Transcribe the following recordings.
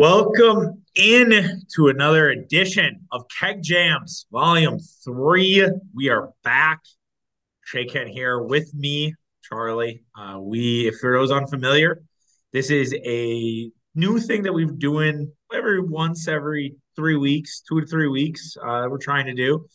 Welcome in to another edition of Keg Jams, Volume 3. We are back. Shaken here with me, Charlie. Uh, we, if for those unfamiliar, this is a new thing that we're doing every once every three weeks, two to three weeks. Uh, we're trying to do.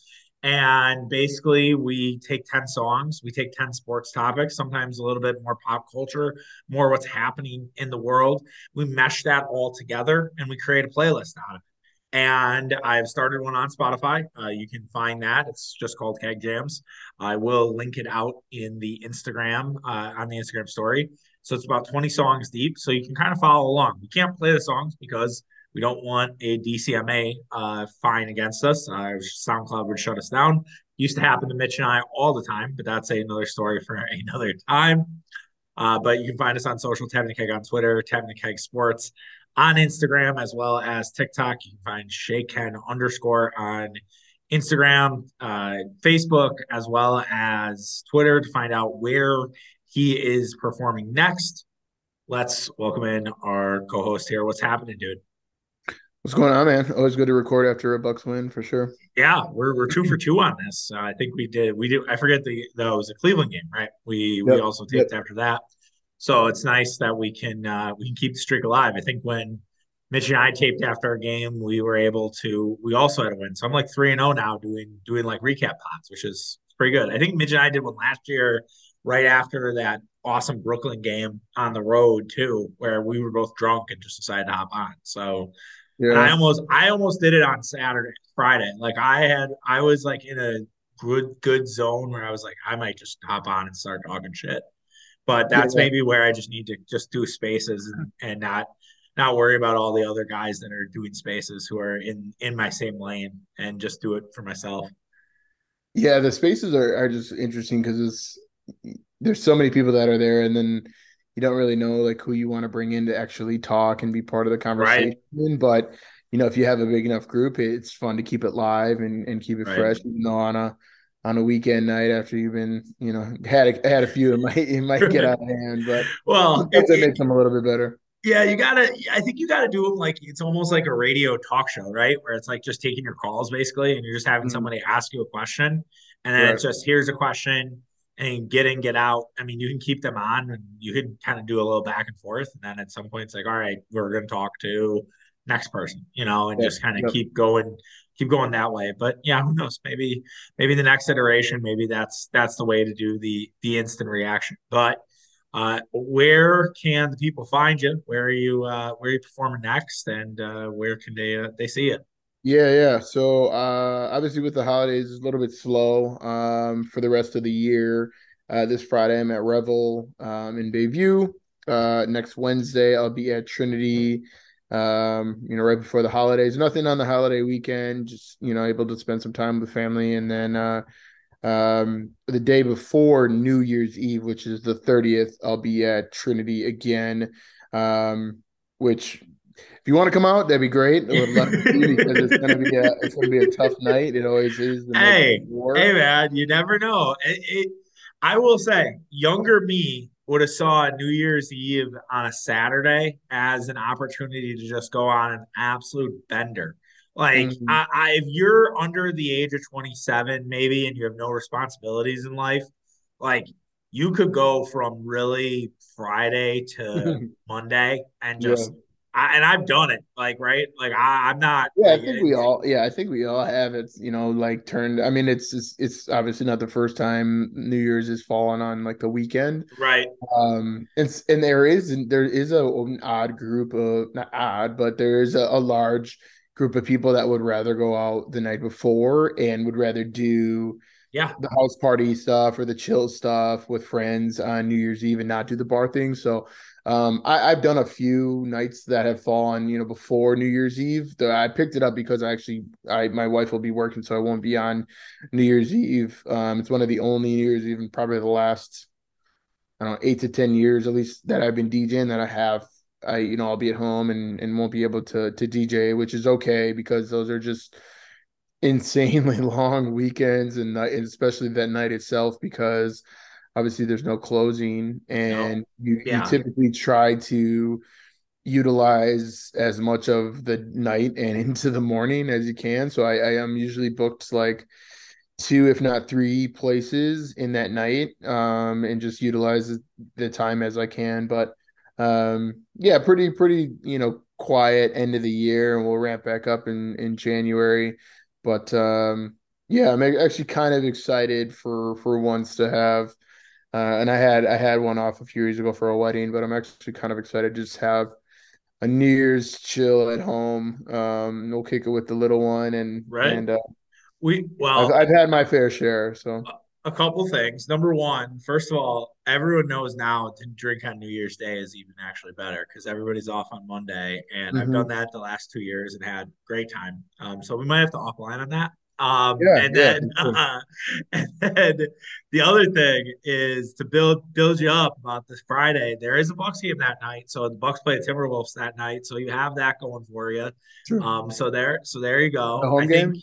And basically, we take 10 songs, we take 10 sports topics, sometimes a little bit more pop culture, more what's happening in the world. We mesh that all together and we create a playlist out of it. And I've started one on Spotify. Uh, you can find that. It's just called Keg Jams. I will link it out in the Instagram, uh, on the Instagram story. So it's about 20 songs deep. So you can kind of follow along. You can't play the songs because we don't want a DCMA uh, fine against us. Uh, SoundCloud would shut us down. Used to happen to Mitch and I all the time, but that's another story for another time. Uh, but you can find us on social, Tavern Keg on Twitter, Tavern Keg Sports on Instagram, as well as TikTok. You can find Shaken underscore on Instagram, uh, Facebook, as well as Twitter to find out where he is performing next. Let's welcome in our co-host here. What's happening, dude? What's going on, man? Always good to record after a Bucks win for sure. Yeah, we're we're two for two on this. Uh, I think we did. We do. I forget the though it was a Cleveland game, right? We yep. we also taped yep. after that. So it's nice that we can uh, we can keep the streak alive. I think when Mitch and I taped after our game, we were able to. We also had a win, so I'm like three and zero oh now, doing doing like recap pods, which is pretty good. I think Mitch and I did one last year, right after that awesome Brooklyn game on the road too, where we were both drunk and just decided to hop on. So yeah. And I almost I almost did it on Saturday, Friday. Like I had I was like in a good good zone where I was like, I might just hop on and start talking shit. But that's yeah. maybe where I just need to just do spaces and, and not not worry about all the other guys that are doing spaces who are in in my same lane and just do it for myself. Yeah, the spaces are, are just interesting because it's there's so many people that are there and then you don't really know like who you want to bring in to actually talk and be part of the conversation. Right. But you know, if you have a big enough group, it's fun to keep it live and, and keep it right. fresh. Even though on a on a weekend night after you've been, you know, had a, had a few, it might it might get out of hand. But well, it, it makes them a little bit better. Yeah, you gotta. I think you gotta do them like it's almost like a radio talk show, right? Where it's like just taking your calls basically, and you're just having mm-hmm. somebody ask you a question, and then right. it's just here's a question and get in, get out. I mean, you can keep them on and you can kind of do a little back and forth. And then at some point, it's like, all right, we're going to talk to next person, you know, and just kind of keep going, keep going that way. But yeah, who knows? Maybe, maybe the next iteration, maybe that's that's the way to do the the instant reaction. But uh, where can the people find you? Where are you? Uh, where are you performing next? And uh, where can they uh, they see it? Yeah, yeah. So uh obviously with the holidays it's a little bit slow um for the rest of the year. Uh this Friday I'm at Revel um in Bayview. Uh next Wednesday I'll be at Trinity um you know right before the holidays. Nothing on the holiday weekend, just you know able to spend some time with family and then uh um the day before New Year's Eve, which is the 30th, I'll be at Trinity again. Um which if you want to come out, that'd be great. I would love to see because it's gonna be a it's gonna be a tough night. It always is. hey, hey, man, you never know. It, it, I will say, younger me would have saw New Year's Eve on a Saturday as an opportunity to just go on an absolute bender. Like, mm-hmm. I, I, if you're under the age of 27, maybe, and you have no responsibilities in life, like you could go from really Friday to Monday and just. Yeah I, and I've done it, like right, like I, am not. Yeah, I think we all. Yeah, I think we all have. It's you know like turned. I mean, it's it's, it's obviously not the first time New Year's is fallen on like the weekend, right? Um, and and there is there is a, an odd group of not odd, but there is a, a large group of people that would rather go out the night before and would rather do yeah the house party stuff or the chill stuff with friends on New Year's Eve and not do the bar thing. So um, I, have done a few nights that have fallen, you know, before New Year's Eve. The, I picked it up because I actually, I my wife will be working, so I won't be on New Year's Eve. Um, it's one of the only New Year's Eve probably the last, I don't know, eight to ten years at least that I've been DJing that I have. I, you know, I'll be at home and and won't be able to to DJ, which is okay because those are just insanely long weekends and, and especially that night itself because obviously there's no closing and no. You, yeah. you typically try to utilize as much of the night and into the morning as you can. So I, I am usually booked like two, if not three places in that night, um, and just utilize the time as I can. But um, yeah, pretty, pretty, you know, quiet end of the year, and we'll ramp back up in in January. But um, yeah, I'm actually kind of excited for for once to have. Uh, and I had I had one off a few years ago for a wedding, but I'm actually kind of excited to just have a New Year's chill at home. Um, we'll kick it with the little one, and right. And uh, we well, I've, I've, had my fair share. So a couple things. Number one, first of all, everyone knows now to drink on New Year's Day is even actually better because everybody's off on Monday, and mm-hmm. I've done that the last two years and had great time. Um, so we might have to offline on that. Um, yeah, and then, yeah, uh, and then the other thing is to build build you up about this Friday. There is a Bucks game that night, so the Bucks play the Timberwolves that night, so you have that going for you. True. Um, so there, so there you go. The home I game.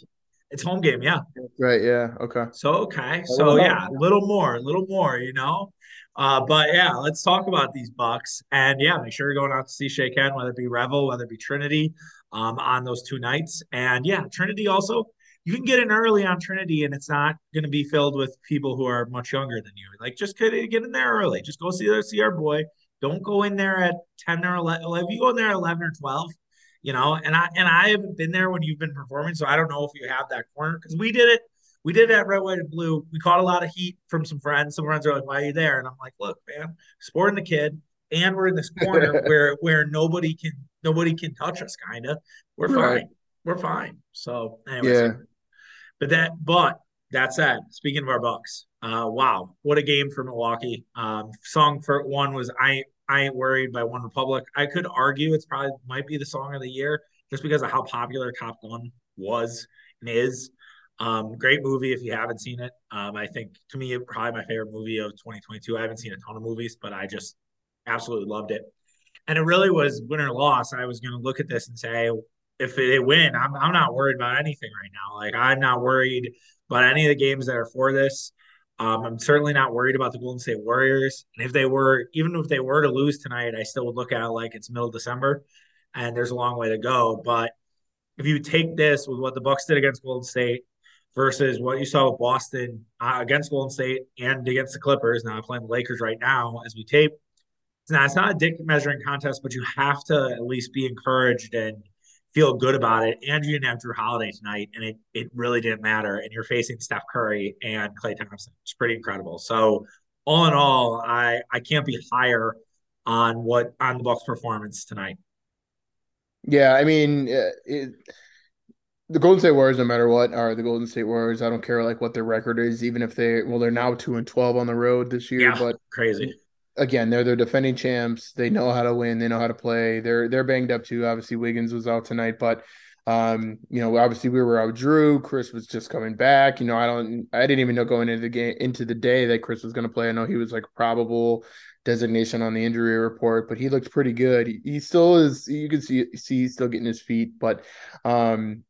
It's home game, yeah. Right, yeah, okay. So okay, so yeah, a little more, a little more, you know. Uh, but yeah, let's talk about these Bucks, and yeah, make sure you're going out to see Shea Ken, whether it be Revel, whether it be Trinity, um, on those two nights, and yeah, Trinity also you can get in early on Trinity and it's not going to be filled with people who are much younger than you. Like just get, get in there early. Just go see, see our boy. Don't go in there at 10 or 11. If you go in there at 11 or 12, you know, and I, and I haven't been there when you've been performing. So I don't know if you have that corner because we did it. We did it at Red, White, and Blue. We caught a lot of heat from some friends. Some friends are like, why are you there? And I'm like, look, man, supporting the kid. And we're in this corner where, where nobody can, nobody can touch us kind of. We're right. fine. We're fine. So anyways, yeah. But that, but that said, speaking of our Bucks, uh, wow, what a game for Milwaukee. Um, song for one was "I I Ain't Worried" by OneRepublic. I could argue it's probably might be the song of the year just because of how popular Top Gun was and is. Um, great movie if you haven't seen it. Um, I think to me, probably my favorite movie of 2022. I haven't seen a ton of movies, but I just absolutely loved it. And it really was win or loss. I was going to look at this and say, if they win, I'm I'm not worried about anything right now. Like I'm not worried about any of the games that are for this. Um, I'm certainly not worried about the Golden State Warriors. And if they were, even if they were to lose tonight, I still would look at it like it's middle December, and there's a long way to go. But if you take this with what the Bucks did against Golden State versus what you saw with Boston uh, against Golden State and against the Clippers, now I'm playing the Lakers right now as we tape. Not, it's not a dick measuring contest, but you have to at least be encouraged and feel good about it. And you didn't have Jrue Holiday tonight, and it it really didn't matter. And you're facing Steph Curry and Klay Thompson. It's pretty incredible. So all in all, I I can't be higher on what on the Bucks' performance tonight. Yeah, I mean, uh, it, the Golden State Warriors, no matter what, are the Golden State Warriors. I don't care like what their record is, even if they well, they're now two and twelve on the road this year. Yeah, but crazy again, they're the defending champs. They know how to win. They know how to play. They're they're banged up too. Obviously, Wiggins was out tonight, but um, you know, obviously we were out Jrue, Khris was just coming back. You know, I don't I didn't even know going into the game into the day that Khris was gonna play. I know he was like probable designation on the injury report, but he looked pretty good. He, he still is you can see see he's still getting his feet, but um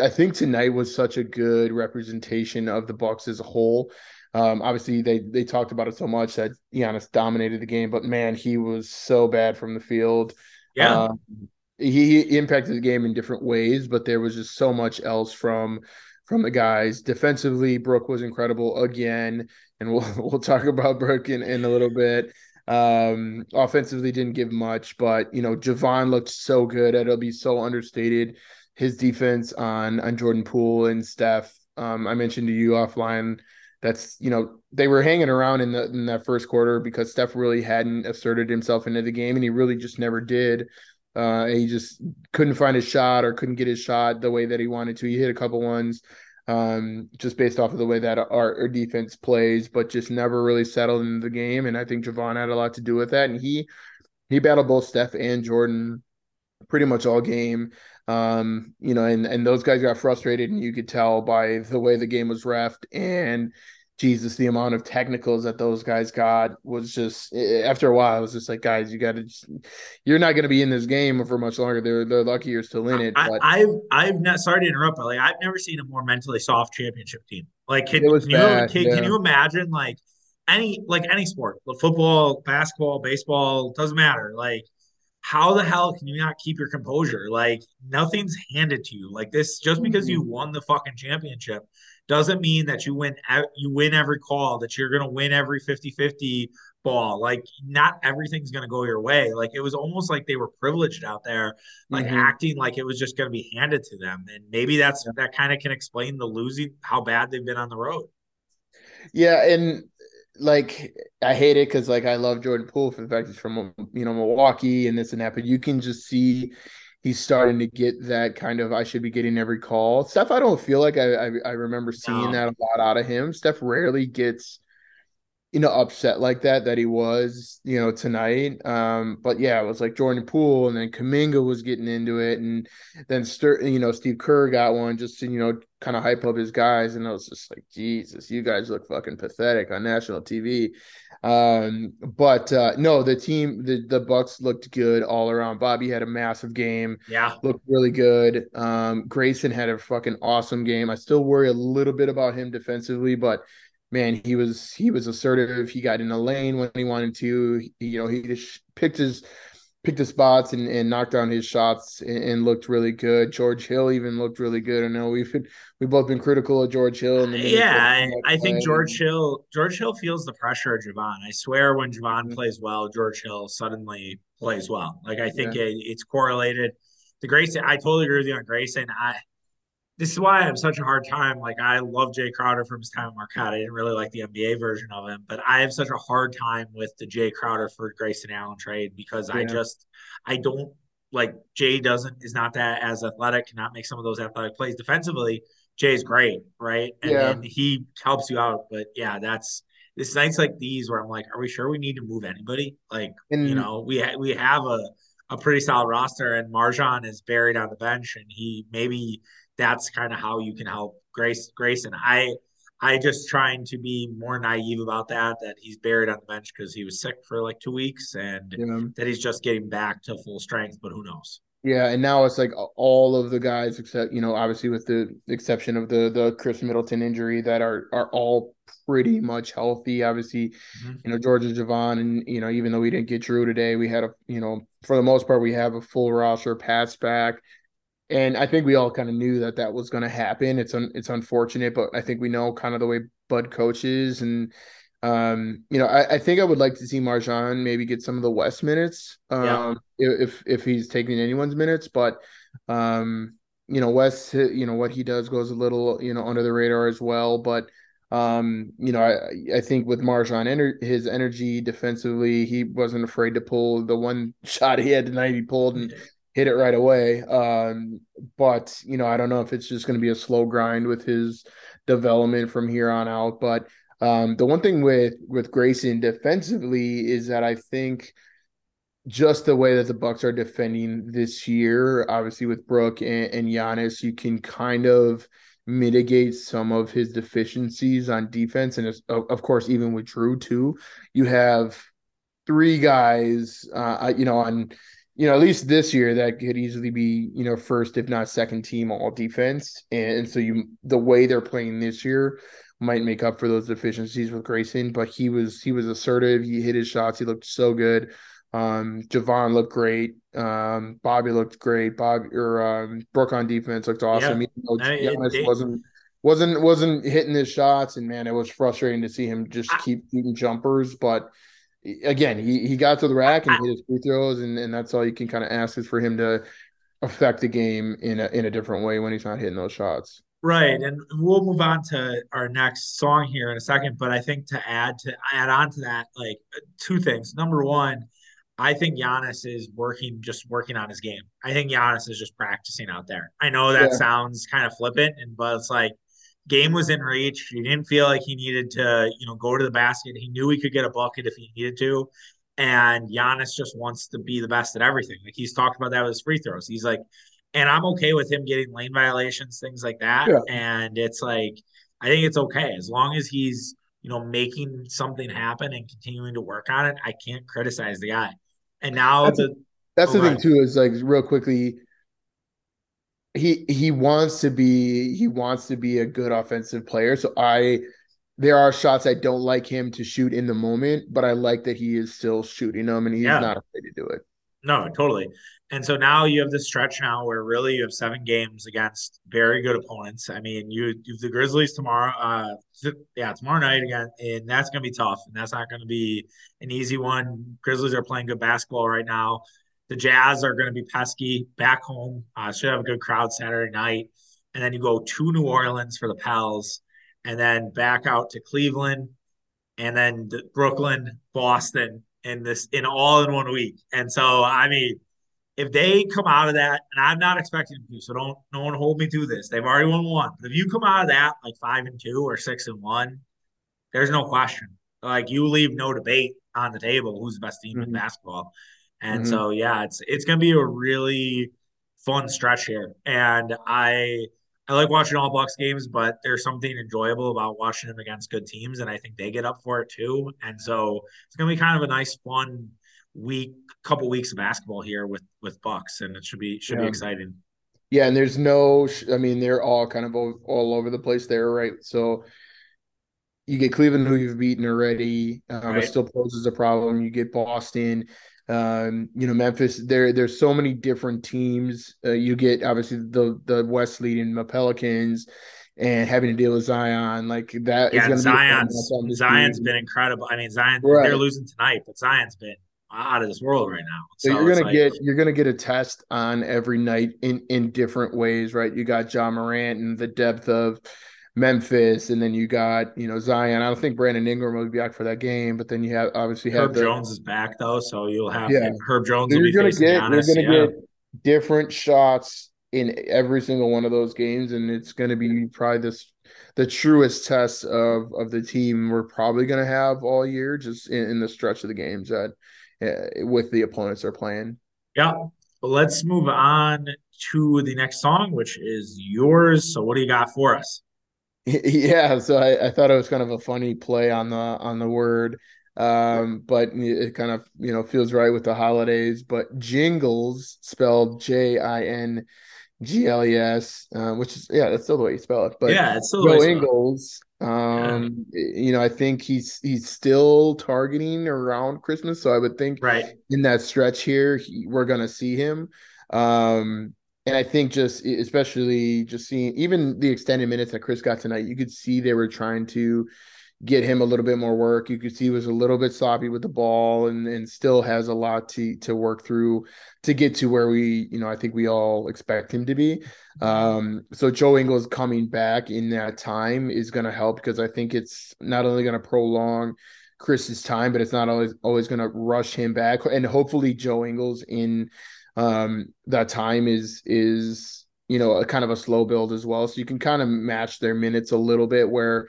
I think tonight was such a good representation of the Bucks as a whole. Um, obviously, they they talked about it so much that Giannis dominated the game, but man, he was so bad from the field. Yeah, um, he, he, impacted the game in different ways, but there was just so much else from from the guys. Defensively, Brook was incredible again, and we'll we'll talk about Brook in, in a little bit. Um, offensively, didn't give much, but you know, Jevon looked so good. It'll be so understated. His defense on on Jordan Poole and Steph. Um, I mentioned to you offline that's you know they were hanging around in the in that first quarter because Steph really hadn't asserted himself into the game, and he really just never did. Uh, he just couldn't find his shot or couldn't get his shot the way that he wanted to. He hit a couple ones um, just based off of the way that our, our, defense plays, but just never really settled into the game. And I think Jevon had a lot to do with that. And he he battled both Steph and Jordan pretty much all game. Um, you know, and and those guys got frustrated, and you could tell by the way the game was refed. And Jesus, the amount of technicals that those guys got was just after a while, I was just like, guys, you got to, you're not going to be in this game for much longer. They're they're lucky you're still in it. But I, have I've not sorry to interrupt, but like I've never seen a more mentally soft championship team. Like, can, can you can, yeah. can you imagine like any like any sport, football, basketball, baseball, doesn't matter. Like how the hell can you not keep your composure? Like nothing's handed to you. Like this, just because you mm-hmm. won the fucking championship doesn't mean that you win you win every call that you're going to win every 50-50 ball. Like not everything's going to go your way. Like it was almost like they were privileged out there like mm-hmm. acting like it was just going to be handed to them. And maybe that's that kind of can explain the losing how bad they've been on the road. Yeah and like I hate it because like I love Jordan Poole for the fact he's from you know Milwaukee and this and that, but you can just see he's starting to get that kind of I should be getting every call stuff. I don't feel like I I, I remember seeing no. that a lot out of him. Steph rarely gets you know, upset like that that he was, you know, tonight. Um, but yeah, it was like Jordan Poole, and then Kuminga was getting into it, and then Stir, you know, Steve Kerr got one just to you know kind of hype up his guys, and I was just like, Jesus, you guys look fucking pathetic on national TV. Um, but uh, no, the team, the the Bucks looked good all around. Bobby had a massive game. Yeah, looked really good. Um, Grayson had a fucking awesome game. I still worry a little bit about him defensively, but man, he was he was assertive. He got in the lane when he wanted to. He, you know, he just picked his picked his spots and, and knocked down his shots and, and, looked really good. George Hill even looked really good. I know we've been, we've both been critical of George Hill. yeah, I, I think George Hill George Hill feels the pressure of Jevon. I swear, when Jevon mm-hmm. plays well, George Hill suddenly plays well. Like I think yeah. it, it's correlated. The Grayson, I totally agree with you on Grayson. I this is why I have such a hard time. Like I love Jae Crowder from his time at Marquette. I didn't really like the NBA version of him, but I have such a hard time with the Jae Crowder for Grayson Allen trade because yeah. I just I don't like Jae doesn't is not that as athletic, cannot make some of those athletic plays defensively. Jae's great, right? And yeah. he helps you out. But yeah, that's it's nights like these where I'm like, are we sure we need to move anybody? Like, and, you know, we ha- we have a a pretty solid roster, and MarJon is buried on the bench, and he maybe that's kind of how you can help Grace Grayson. I I just trying to be more naive about that that he's buried on the bench because he was sick for like two weeks and yeah. that he's just getting back to full strength, but who knows? Yeah, and now it's like all of the guys except you know obviously with the exception of the the Khris Middleton injury that are are all pretty much healthy. Obviously, mm-hmm. you know Georgia Jevon and you know even though we didn't get Jrue today, we had a you know for the most part we have a full roster. Pat's back and I think we all kind of knew that that was going to happen. It's un, it's unfortunate, but I think we know kind of the way Bud coaches, and um, you know, I, I think I would like to see MarJon maybe get some of the West minutes, um, yeah. if if he's taking anyone's minutes, but um, you know, West, you know, what he does goes a little, you know, under the radar as well, but. Um, you know, I, I think with MarJon, ener- his energy defensively, he wasn't afraid to pull the one shot he had tonight. He pulled and hit it right away. Um, but you know, I don't know if it's just going to be a slow grind with his development from here on out. But um, the one thing with with Grayson defensively is that I think just the way that the Bucks are defending this year, obviously with Brook and, and Giannis, you can kind of mitigate some of his deficiencies on defense, and of course, even with Jrue too, you have three guys, uh, you know, on you know, at least this year that could easily be, you know, first if not second team all defense. And so you the way they're playing this year might make up for those deficiencies with Grayson, but he was he was assertive, he hit his shots, he looked so good. Um Jevon looked great. Um Bobby looked great. Bob or um Brook on defense looked awesome. Yeah. Even though Giannis it, wasn't wasn't wasn't hitting his shots and man, it was frustrating to see him just I, keep shooting jumpers, but again, he, he got to the rack and hit his free throws, and, and that's all you can kind of ask is for him to affect the game in a in a different way when he's not hitting those shots. Right, and we'll move on to our next song here in a second. But I think to add to add on to that, like two things. Number one, I think Giannis is working just working on his game. I think Giannis is just practicing out there. I know that yeah. sounds kind of flippant, and but it's like game was in reach. He didn't feel like he needed to, you know, go to the basket. He knew he could get a bucket if he needed to. And Giannis just wants to be the best at everything. Like he's talked about that with his free throws. He's like, and I'm okay with him getting lane violations, things like that. Yeah. And it's like, I think it's okay as long as he's, you know, making something happen and continuing to work on it. I can't criticize the guy. And now that's, the, a, that's oh, the thing too is like real quickly he he wants to be he wants to be a good offensive player. So I there are shots I don't like him to shoot in the moment, but I like that he is still shooting them and he's yeah. not afraid to do it. No, totally. And so now you have this stretch now where really you have seven games against very good opponents. I mean, you you have the Grizzlies tomorrow. Uh, yeah, tomorrow night again, and that's going to be tough, and that's not going to be an easy one. Grizzlies are playing good basketball right now. The Jazz are going to be pesky back home. Uh, should have a good crowd Saturday night, and then you go to New Orleans for the Pels, and then back out to Cleveland, and then Brooklyn, Boston, in this in all in one week. And so, I mean, if they come out of that, and I'm not expecting them to, so don't no one hold me to this. They've already won one. But if you come out of that like five and two or six and one, there's no question. Like you leave no debate on the table who's the best team mm-hmm. in basketball. And mm-hmm. so yeah, it's it's gonna be a really fun stretch here. And I I like watching all Bucks games, but there's something enjoyable about watching them against good teams, and I think they get up for it too. And so it's gonna be kind of a nice, fun week, couple weeks of basketball here with with Bucks, and it should be should yeah. be exciting. Yeah, and there's no, I mean, they're all kind of all, all over the place there, right? So you get Cleveland, who you've beaten already, um, right. it still poses a problem. You get Boston, um, you know, Memphis. There, there's so many different teams. Uh, you get obviously the the West leading the Pelicans, and having to deal with Zion like that. Yeah, Zion's Zion's been incredible. I mean, Zion right. they're losing tonight, but Zion's been out of this world right now. So, so you're gonna like, get you're gonna get a test on every night in in different ways, right? You got Ja Morant and the depth of Memphis, and then you got you know Zion. I don't think Brandon Ingram will be back for that game, but then you have obviously Herb have the, Jones is back though, so you'll have yeah. Herb Jones. You're gonna get Giannis, you're gonna yeah. get different shots in every single one of those games, and it's gonna be probably this the truest test of of the team we're probably gonna have all year, just in, in the stretch of the games that uh, with the opponents they're playing. Yeah. Well, let's move on to the next song, which is yours. So, what do you got for us? Yeah, so I, I thought it was kind of a funny play on the on the word, um, but it kind of you know feels right with the holidays. But jingles spelled J I N G L E S, uh, which is yeah, that's still the way you spell it. But yeah, it's still Joe Ingles. Um, yeah. you know, I think he's he's still targeting around Christmas, so I would think right in that stretch here, he, we're gonna see him. Um, and I think just especially just seeing even the extended minutes that Khris got tonight, you could see they were trying to get him a little bit more work. You could see he was a little bit sloppy with the ball and, and still has a lot to to work through to get to where we, you know, I think we all expect him to be. Um, so Joe Ingles coming back in that time is going to help because I think it's not only going to prolong Khris's time, but it's not always always going to rush him back. And hopefully Joe Ingles in um, that time is is you know a kind of a slow build as well. So you can kind of match their minutes a little bit where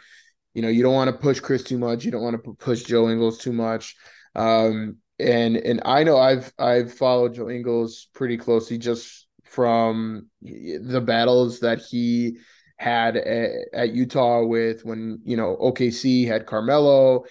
you know you don't want to push Khris too much, you don't want to push Joe Ingles too much. Um, and and I know I've I've followed Joe Ingles pretty closely just from the battles that he had at, at, Utah with when you know OKC had Carmelo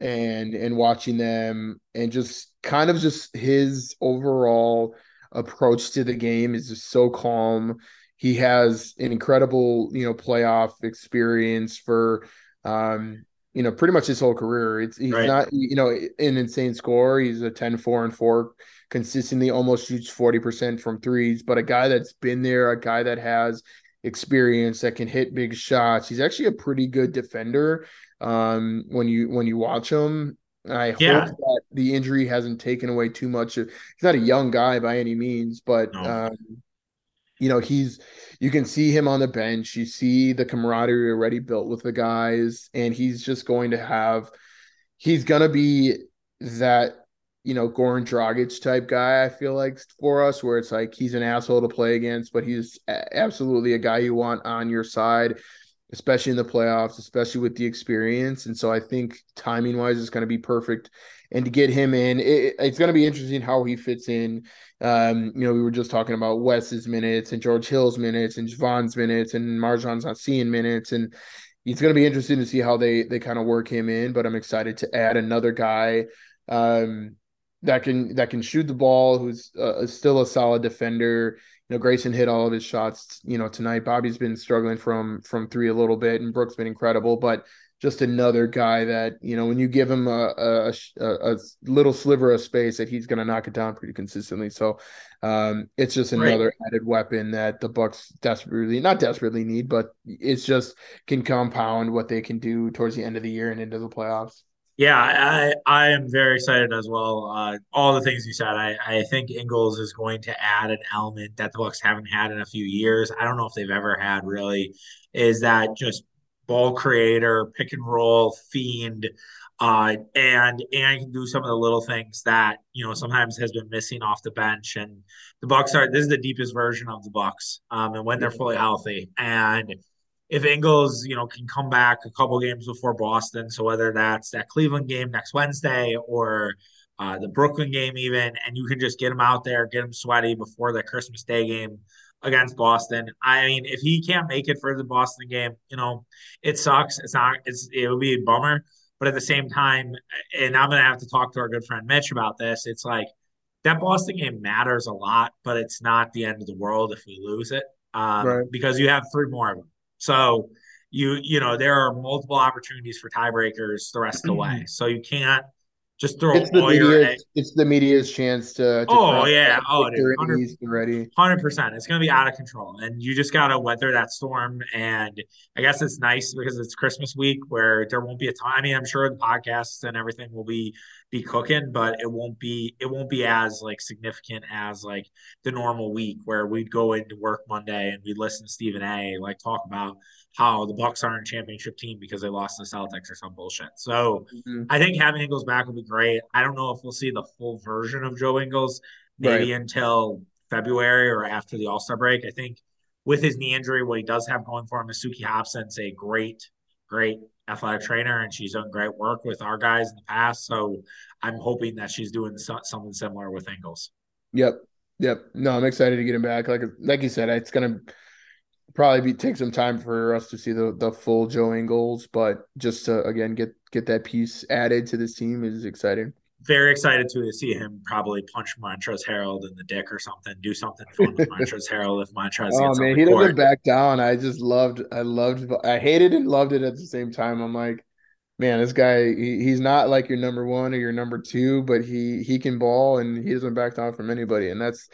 and and watching them and just kind of just his overall approach to the game is just so calm. He has an incredible, you know, playoff experience for um, you know, pretty much his whole career. It's he's right. not, you know, an insane score. He's a 10, 4, and 4, consistently almost shoots 40% from threes, but a guy that's been there, a guy that has experience that can hit big shots. He's actually a pretty good defender. Um, when you when you watch him, I yeah. hope that the injury hasn't taken away too much. He's not a young guy by any means, but no. um, you know he's you can see him on the bench. You see the camaraderie already built with the guys, and he's just going to have. He's gonna be that you know Goran Dragic type guy. I feel like for us, where it's like he's an asshole to play against, but he's absolutely a guy you want on your side especially in the playoffs, especially with the experience. And so I think timing wise is going to be perfect. And to get him in, it, it's going to be interesting how he fits in. Um, you know, we were just talking about Wes's minutes and George Hill's minutes and Jevon's minutes and MarJon's not seeing minutes. And it's going to be interesting to see how they they kind of work him in. But I'm excited to add another guy um, that can that can shoot the ball, who's uh, still a solid defender know, Grayson hit all of his shots, you know, tonight. Bobby's been struggling from from three a little bit, and Brooks been incredible. But just another guy that you know when you give him a a, a, a little sliver of space that he's going to knock it down pretty consistently. So um, it's just another right. added weapon that the Bucks desperately not desperately need, but it's just can compound what they can do towards the end of the year and into the playoffs. Yeah, I, I am very excited as well. Uh, all the things you said, I, I think Ingles is going to add an element that the Bucks haven't had in a few years. I don't know if they've ever had really. Is that just ball creator, pick and roll, fiend, uh, and and can do some of the little things that you know sometimes has been missing off the bench. And the Bucks are this is the deepest version of the Bucks, um, and when they're fully healthy, and if Ingles, you know, can come back a couple games before Boston, so whether that's that Cleveland game next Wednesday or uh, the Brooklyn game, even, and you can just get him out there, get him sweaty before the Christmas Day game against Boston. I mean, if he can't make it for the Boston game, you know, it sucks. It's not. It's it would be a bummer. But at the same time, and I'm gonna have to talk to our good friend Mitch about this. It's like that Boston game matters a lot, but it's not the end of the world if we lose it um, right. because you have three more of them. So you you know there are multiple opportunities for tiebreakers the rest of the way. Mm-hmm. So you can't just throw it's the all media's, It's the media's chance to. to oh yeah, oh ready. Hundred percent. It's going to be out of control, and you just got to weather that storm. And I guess it's nice because it's Christmas week where there won't be a time. I mean, I'm sure the podcasts and everything will be be cooking, but it won't be it won't be as like significant as like the normal week where we'd go into work Monday and we'd listen to Stephen A. like talk about how the Bucks aren't a championship team because they lost to the Celtics or some bullshit. So mm-hmm. I think having Ingles back will be great. I don't know if we'll see the full version of Joe Ingles maybe right. until February or after the All Star break. I think with his knee injury, what he does have going for him is Suki Hobson's a great, great athletic trainer, and she's done great work with our guys in the past. So I'm hoping that she's doing something similar with Ingles. Yep, yep. No, I'm excited to get him back. Like like you said, it's gonna probably be take some time for us to see the the full Joe Ingles, but just to again get get that piece added to this team is exciting. Very excited to see him probably punch Montrezl Harrell in the dick or something. Do something fun with Montrezl Harrell if Montrezl. Oh man, he court. doesn't back down. I just loved, I loved, I hated and loved it at the same time. I'm like, man, this guy, he, he's not like your number one or your number two, but he he can ball and he doesn't back down from anybody, and that's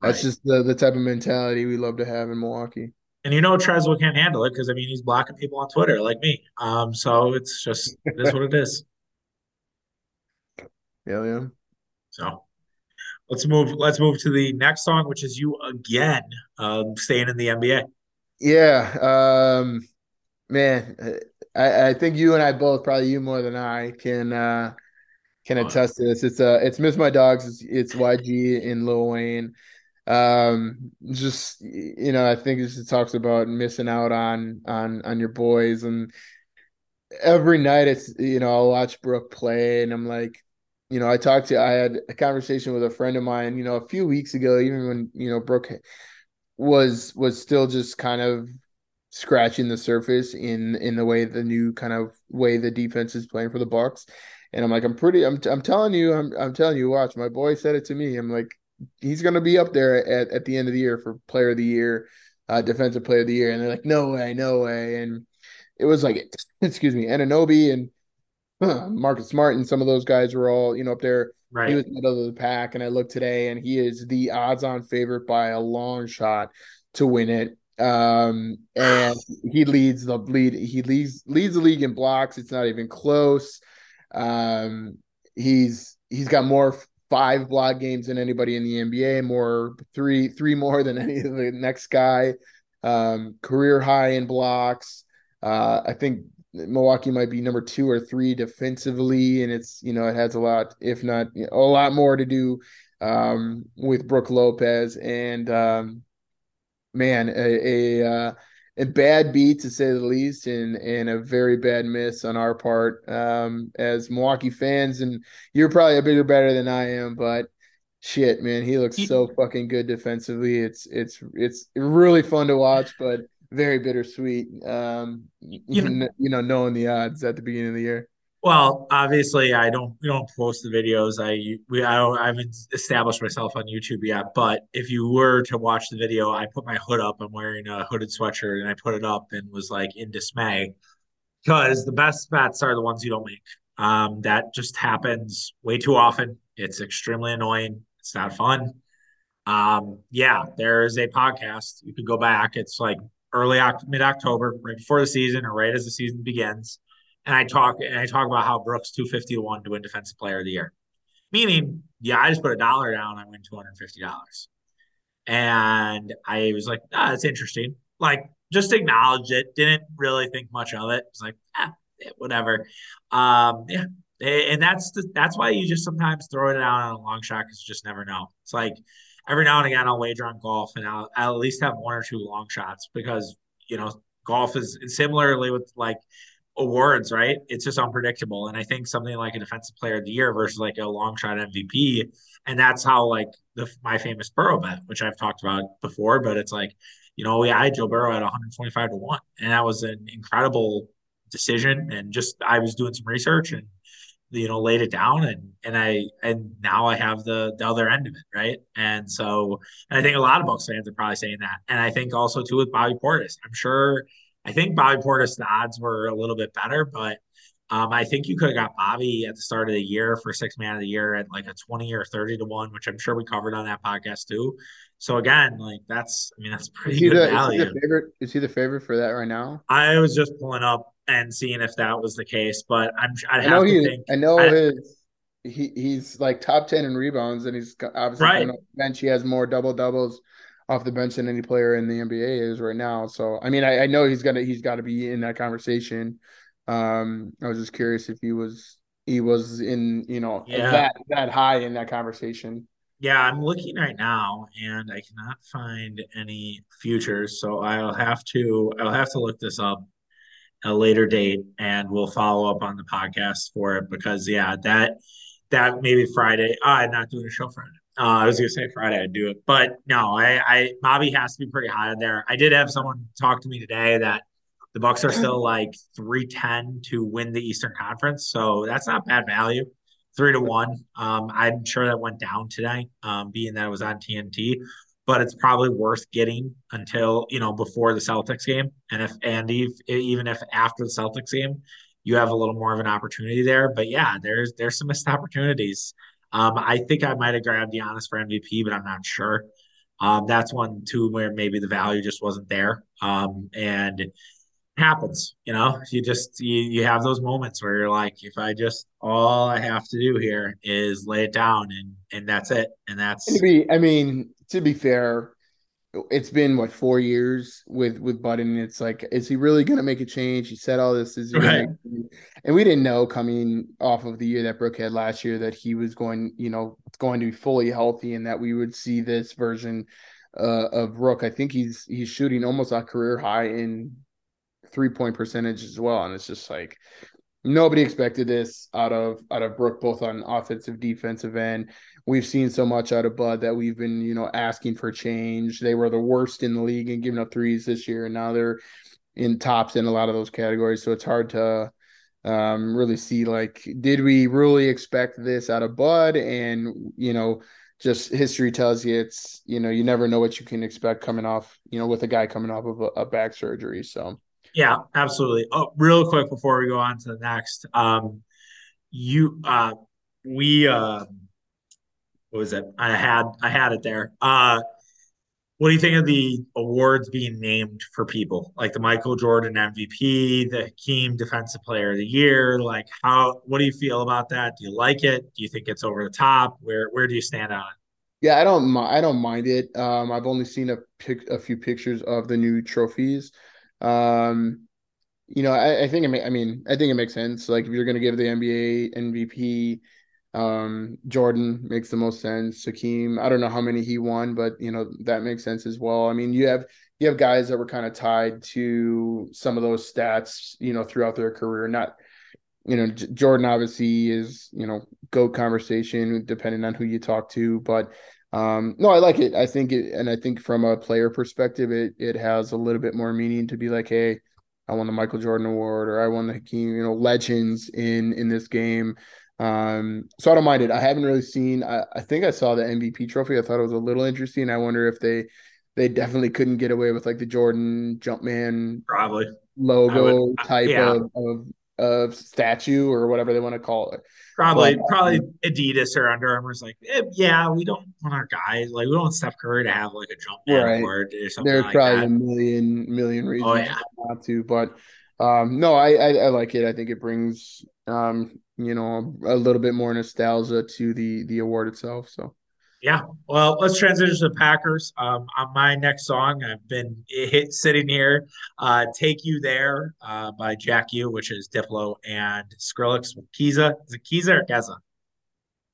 that's right. just the the type of mentality we love to have in Milwaukee. And you know Treswell can't handle it because I mean he's blocking people on Twitter like me. Um, so it's just it is what it is. Yeah, yeah. So let's move. Let's move to the next song, which is you again, um, staying in the NBA. Yeah, um, man, I, I think you and I both, probably you more than I, can uh, can attest to this. It's uh, it's Miss My Dogs. It's, it's YG and Lil Wayne um just you know i think it just talks about missing out on on on your boys and every night it's you know i'll watch brook play and i'm like you know i talked to i had a conversation with a friend of mine you know a few weeks ago even when you know Brook was was still just kind of scratching the surface in in the way the new kind of way the defense is playing for the bucks and i'm like i'm pretty i'm, I'm telling you i'm i'm telling you watch my boy said it to me i'm like he's going to be up there at, at the end of the year for player of the year, uh, defensive player of the year. And they're like, no way, no way. And it was like, excuse me, Anunoby and Marcus Smart and some of those guys were all, you know, up there. Right. He was middle of the pack. And I looked today and he is the odds on favorite by a long shot to win it. Um, and he leads the lead. He leads, leads the league in blocks. It's not even close. Um, he's, he's got more five block games than anybody in the NBA, more three three more than any of the next guy. Um, career high in blocks. Uh, I think Milwaukee might be number two or three defensively, and it's you know it has a lot, if not you know, a lot more to do um, with Brook Lopez and um, man, a, a uh, a bad beat to say the least, and and a very bad miss on our part um, as Milwaukee fans. And you're probably a bigger bettor than I am, but shit, man, he looks so fucking good defensively. It's it's it's really fun to watch, but very bittersweet. Um, you know, you know, knowing the odds at the beginning of the year. Well, obviously, I don't we don't post the videos. I we I, don't, I haven't established myself on YouTube yet. But if you were to watch the video, I put my hood up. I'm wearing a hooded sweatshirt, and I put it up and was like in dismay because the best bets are the ones you don't make. Um, that just happens way too often. It's extremely annoying. It's not fun. Um, yeah, there's a podcast. You can go back. It's like early mid October, right before the season or right as the season begins. And I talk and I talk about how Brooks 250 to 1 to win defensive player of the year. Meaning, yeah, I just put a dollar down, I win $250. And I was like, ah, that's interesting. Like, just acknowledged it, didn't really think much of it. It's like, ah, whatever. Um, yeah. And that's the, that's why you just sometimes throw it down on a long shot because you just never know. It's like every now and again I'll wager on golf and I'll, I'll at least have one or two long shots because you know golf is similarly with like awards, right? It's just unpredictable. And I think something like a defensive player of the year versus like a long shot MVP. And that's how like the my famous Burrow bet, which I've talked about before, but it's like, you know, we had Joe Burrow at 125 to 1. And that was an incredible decision. And just I was doing some research and you know laid it down and and i and now i have the the other end of it right and so and i think a lot of bucks fans are probably saying that and i think also too with bobby portis i'm sure i think bobby portis the odds were a little bit better but um, I think you could have got Bobby at the start of the year for six man of the year at like a 20 or 30 to one, which I'm sure we covered on that podcast too. So again, like that's, I mean, that's pretty good the, value. Is he, the favorite, is he the favorite for that right now? I was just pulling up and seeing if that was the case. But I'm I'd I know he, think, I know I, his he he's like top ten in rebounds, and he's obviously right. bench. He has more double doubles off the bench than any player in the NBA is right now. So I mean, I, I know he's gonna he's got to be in that conversation. Um, I was just curious if he was he was in you know yeah. that that high in that conversation. Yeah, I'm looking right now and I cannot find any futures, so I'll have to I'll have to look this up a later date and we'll follow up on the podcast for it because yeah, that that maybe Friday. Oh, I'm not doing a show Friday. Uh, I was gonna say Friday I'd do it, but no, I, I Bobby has to be pretty high in there. I did have someone talk to me today that the Bucks are still like three ten to win the Eastern Conference, so that's not bad value. Three to one. Um, I'm sure that went down today, um, being that it was on TNT but it's probably worth getting until you know before the Celtics game, and if Andy, even if after the Celtics game, you have a little more of an opportunity there. But yeah, there's there's some missed opportunities. Um, I think I might have grabbed Giannis for MVP, but I'm not sure. Um, that's one too where maybe the value just wasn't there. Um, and happens, you know, you just you, you have those moments where you're like, if I just all I have to do here is lay it down and and that's it. And that's I mean, to be fair, it's been what four years with with Budden. It's like, is he really going to make a change? He said all this, is right. and we didn't know coming off of the year that Brook had last year that he was going, you know, going to be fully healthy and that we would see this version uh, of Rook. I think he's he's shooting almost a career high in three point percentage as well, and it's just like nobody expected this out of out of Brook, both on offensive, defensive end. We've seen so much out of Bud that we've been, you know, asking for change. They were the worst in the league and giving up threes this year, and now they're in tops in a lot of those categories. So it's hard to um, really see like, did we really expect this out of Bud? And you know, just history tells you it's you know you never know what you can expect coming off you know with a guy coming off of a, a back surgery. So yeah, absolutely. Oh, real quick before we go on to the next, um, you uh, we. Uh, what was it? I had I had it there. Uh, what do you think of the awards being named for people like the Michael Jordan MVP, the Hakeem Defensive Player of the Year? Like, how? What do you feel about that? Do you like it? Do you think it's over the top? Where Where do you stand on it? Yeah, I don't. I don't mind it. Um, I've only seen a pic, a few pictures of the new trophies. Um, you know, I, I think it. May, I mean, I think it makes sense. Like, if you're going to give the NBA MVP um, Jordan makes the most sense. Hakeem, I don't know how many he won, but you know that makes sense as well. I mean, you have you have guys that were kind of tied to some of those stats, you know, throughout their career. Not, you know, J- Jordan obviously is you know go conversation depending on who you talk to, but um, no, I like it. I think it, and I think from a player perspective, it it has a little bit more meaning to be like, hey, I won the Michael Jordan Award or I won the Hakeem, you know, legends in in this game. Um, so I don't mind it. I haven't really seen. I, I think I saw the MVP trophy. I thought it was a little interesting. I wonder if they they definitely couldn't get away with like the Jordan Jumpman probably logo would, type yeah. of, of, of statue or whatever they want to call it. Probably, but, probably um, Adidas or Under Armour's like, eh, yeah, we don't want our guys like we don't want Steph Curry to have like a jump right. board or something. There's like probably that. a million reasons oh, yeah. not to, but um, no, I, I, I like it. I think it brings um, you know, a little bit more nostalgia to the the award itself. So yeah, well, let's transition to the Packers. Um, on my next song, I've been hit, sitting here, uh, "Take You There" uh, by Jack U, which is Diplo and Skrillex with Keza. Is it Keza or Keza?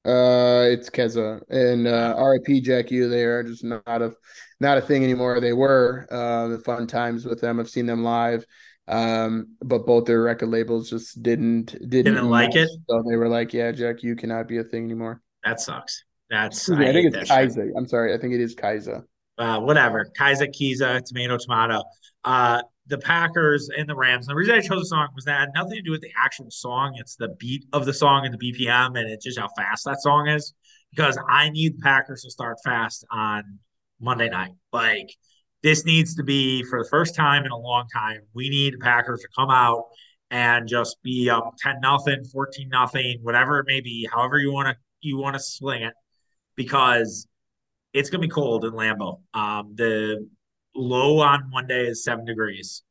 Uh, it's Keza and uh, R.I.P. Jack U. They are just not a not a thing anymore. They were uh, the fun times with them. I've seen them live, um, but both their record labels just didn't didn't, didn't like it. So they were like, "Yeah, Jack, you cannot be a thing anymore." That sucks. That's I, I think it's Kaiser. I'm sorry. I think it is Kaiser. Uh, whatever. Kaiser, Kiza, tomato, tomato. Uh, the Packers and the Rams. The reason I chose the song was that had nothing to do with the actual song. It's the beat of the song and the BPM, and it's just how fast that song is. Because I need the Packers to start fast on Monday night. Like this needs to be for the first time in a long time. We need the Packers to come out and just be up 10 nothing, 14 nothing, whatever it may be, however you want to you want to swing it because it's going to be cold in Lambeau. Um, the low on Monday is seven degrees.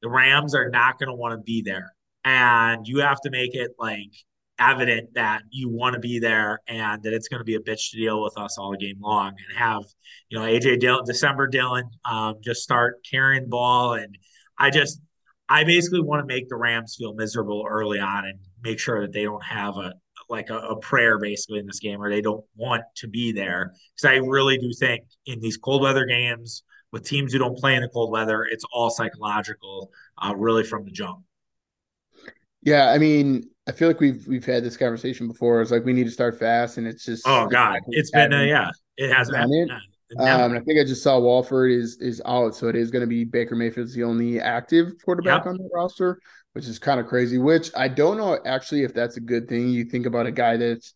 The Rams are not going to want to be there. And you have to make it like evident that you want to be there and that it's going to be a bitch to deal with us all game long and have, you know, AJ Dillon, December Dillon um, just start carrying ball. And I just, I basically want to make the Rams feel miserable early on and make sure that they don't have a, like a, a, prayer basically in this game, or they don't want to be there. Because I really do think in these cold weather games with teams who don't play in the cold weather, it's all psychological, uh, really from the jump. Yeah, I mean, I feel like we've we've had this conversation before. It's like we need to start fast, and it's just oh god, it's been a, yeah, it has been. It. Um, I think I just saw Wolford is is out, so it is going to be Baker Mayfield's the only active quarterback yep. on the roster which is kind of crazy. Which I don't know actually if that's a good thing. You think about a guy that's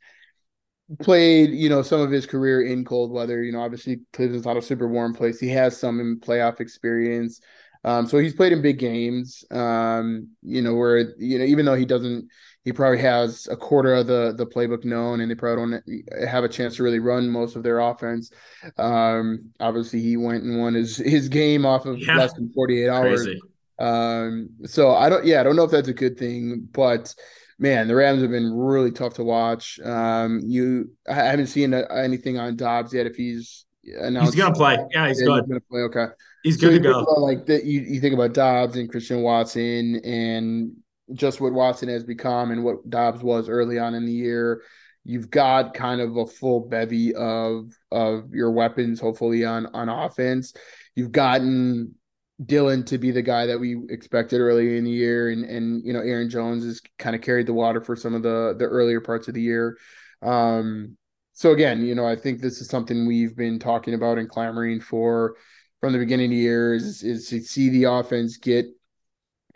played, you know, some of his career in cold weather. You know, obviously Cleveland's not a super warm place. He has some in playoff experience. Um, so he's played in big games. Um, you know, where you know, even though he doesn't, he probably has a quarter of the the playbook known, and they probably don't have a chance to really run most of their offense. Um, obviously, he went and won his his game off of yeah. less than forty eight hours. Crazy. Um, so I don't, yeah, I don't know if that's a good thing, but man, the Rams have been really tough to watch. Um, you, I haven't seen anything on Doubs yet. If he's announced, he's gonna play. Yeah, he's yeah, good. He's gonna play. Okay, he's good to go. About, like that, you, you think about Doubs and Christian Watson and just what Watson has become and what Doubs was early on in the year. You've got kind of a full bevy of of your weapons, hopefully on on offense. You've gotten Dillon to be the guy that we expected early in the year, and and you know Aaron Jones has kind of carried the water for some of the the earlier parts of the year. Um, so again, you know, I think this is something we've been talking about and clamoring for from the beginning of the year is is to see the offense get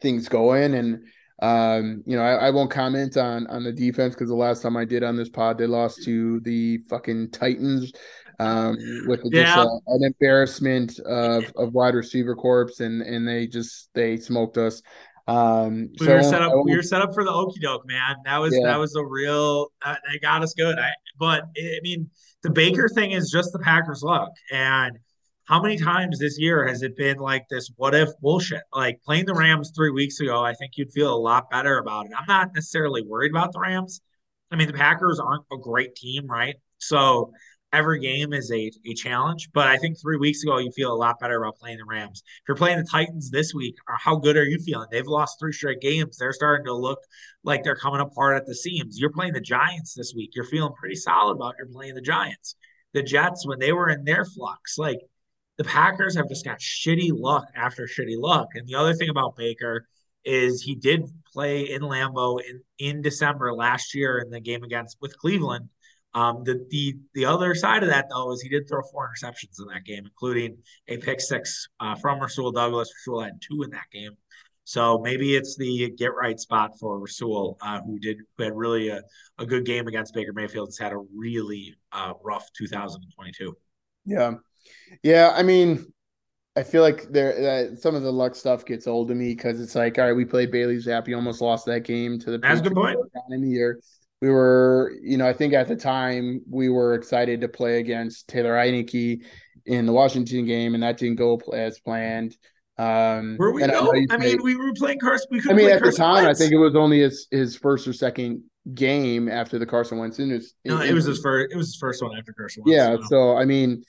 things going and. Um, you know, I, I, won't comment on on the defense because the last time I did on this pod, they lost to the fucking Titans um, with just yeah. a, an embarrassment of, of wide receiver corps, and and they just they smoked us. Um, we so were set up. We were set up for the okey doke, man. That was yeah. that was a real. Uh, they got us good. I, but I mean, the Baker thing is just the Packers' luck. And how many times this year has it been like this? What if bullshit? Like playing the Rams three weeks ago, I think you'd feel a lot better about it. I'm not necessarily worried about the Rams. I mean, the Packers aren't a great team, right? So every game is a, a challenge. But I think three weeks ago, you feel a lot better about playing the Rams. If you're playing the Titans this week, uh, how good are you feeling? They've lost three straight games. They're starting to look like they're coming apart at the seams. You're playing the Giants this week. You're feeling pretty solid about you're playing the Giants. The Jets, when they were in their flux, like the Packers have just got shitty luck after shitty luck. And the other thing about Baker is he did play in Lambeau in, in December last year in the game against with Cleveland um, the the the other side of that though is he did throw four interceptions in that game, including a pick six uh, from Rasul Douglas. Rasul had two in that game, so maybe it's the get right spot for Rasul, uh, who did who had really a, a good game against Baker Mayfield. Has had a really uh, rough 2022. Yeah, yeah. I mean, I feel like there some of the luck stuff gets old to me because it's like, all right, we played Bailey Zappe, almost lost that game to the That's good point. in the year. We were, you know, I think at the time we were excited to play against Taylor Heinicke in the Washington game, and that didn't go as planned. Um, Were we? No, you I, mean we were playing Carson. We could. I mean, at the Carson time, I think it was only his his first or second game after the Carson Wentz injury. no, it was his first. It was his first one after Carson. Wentz, Yeah, so. so I mean,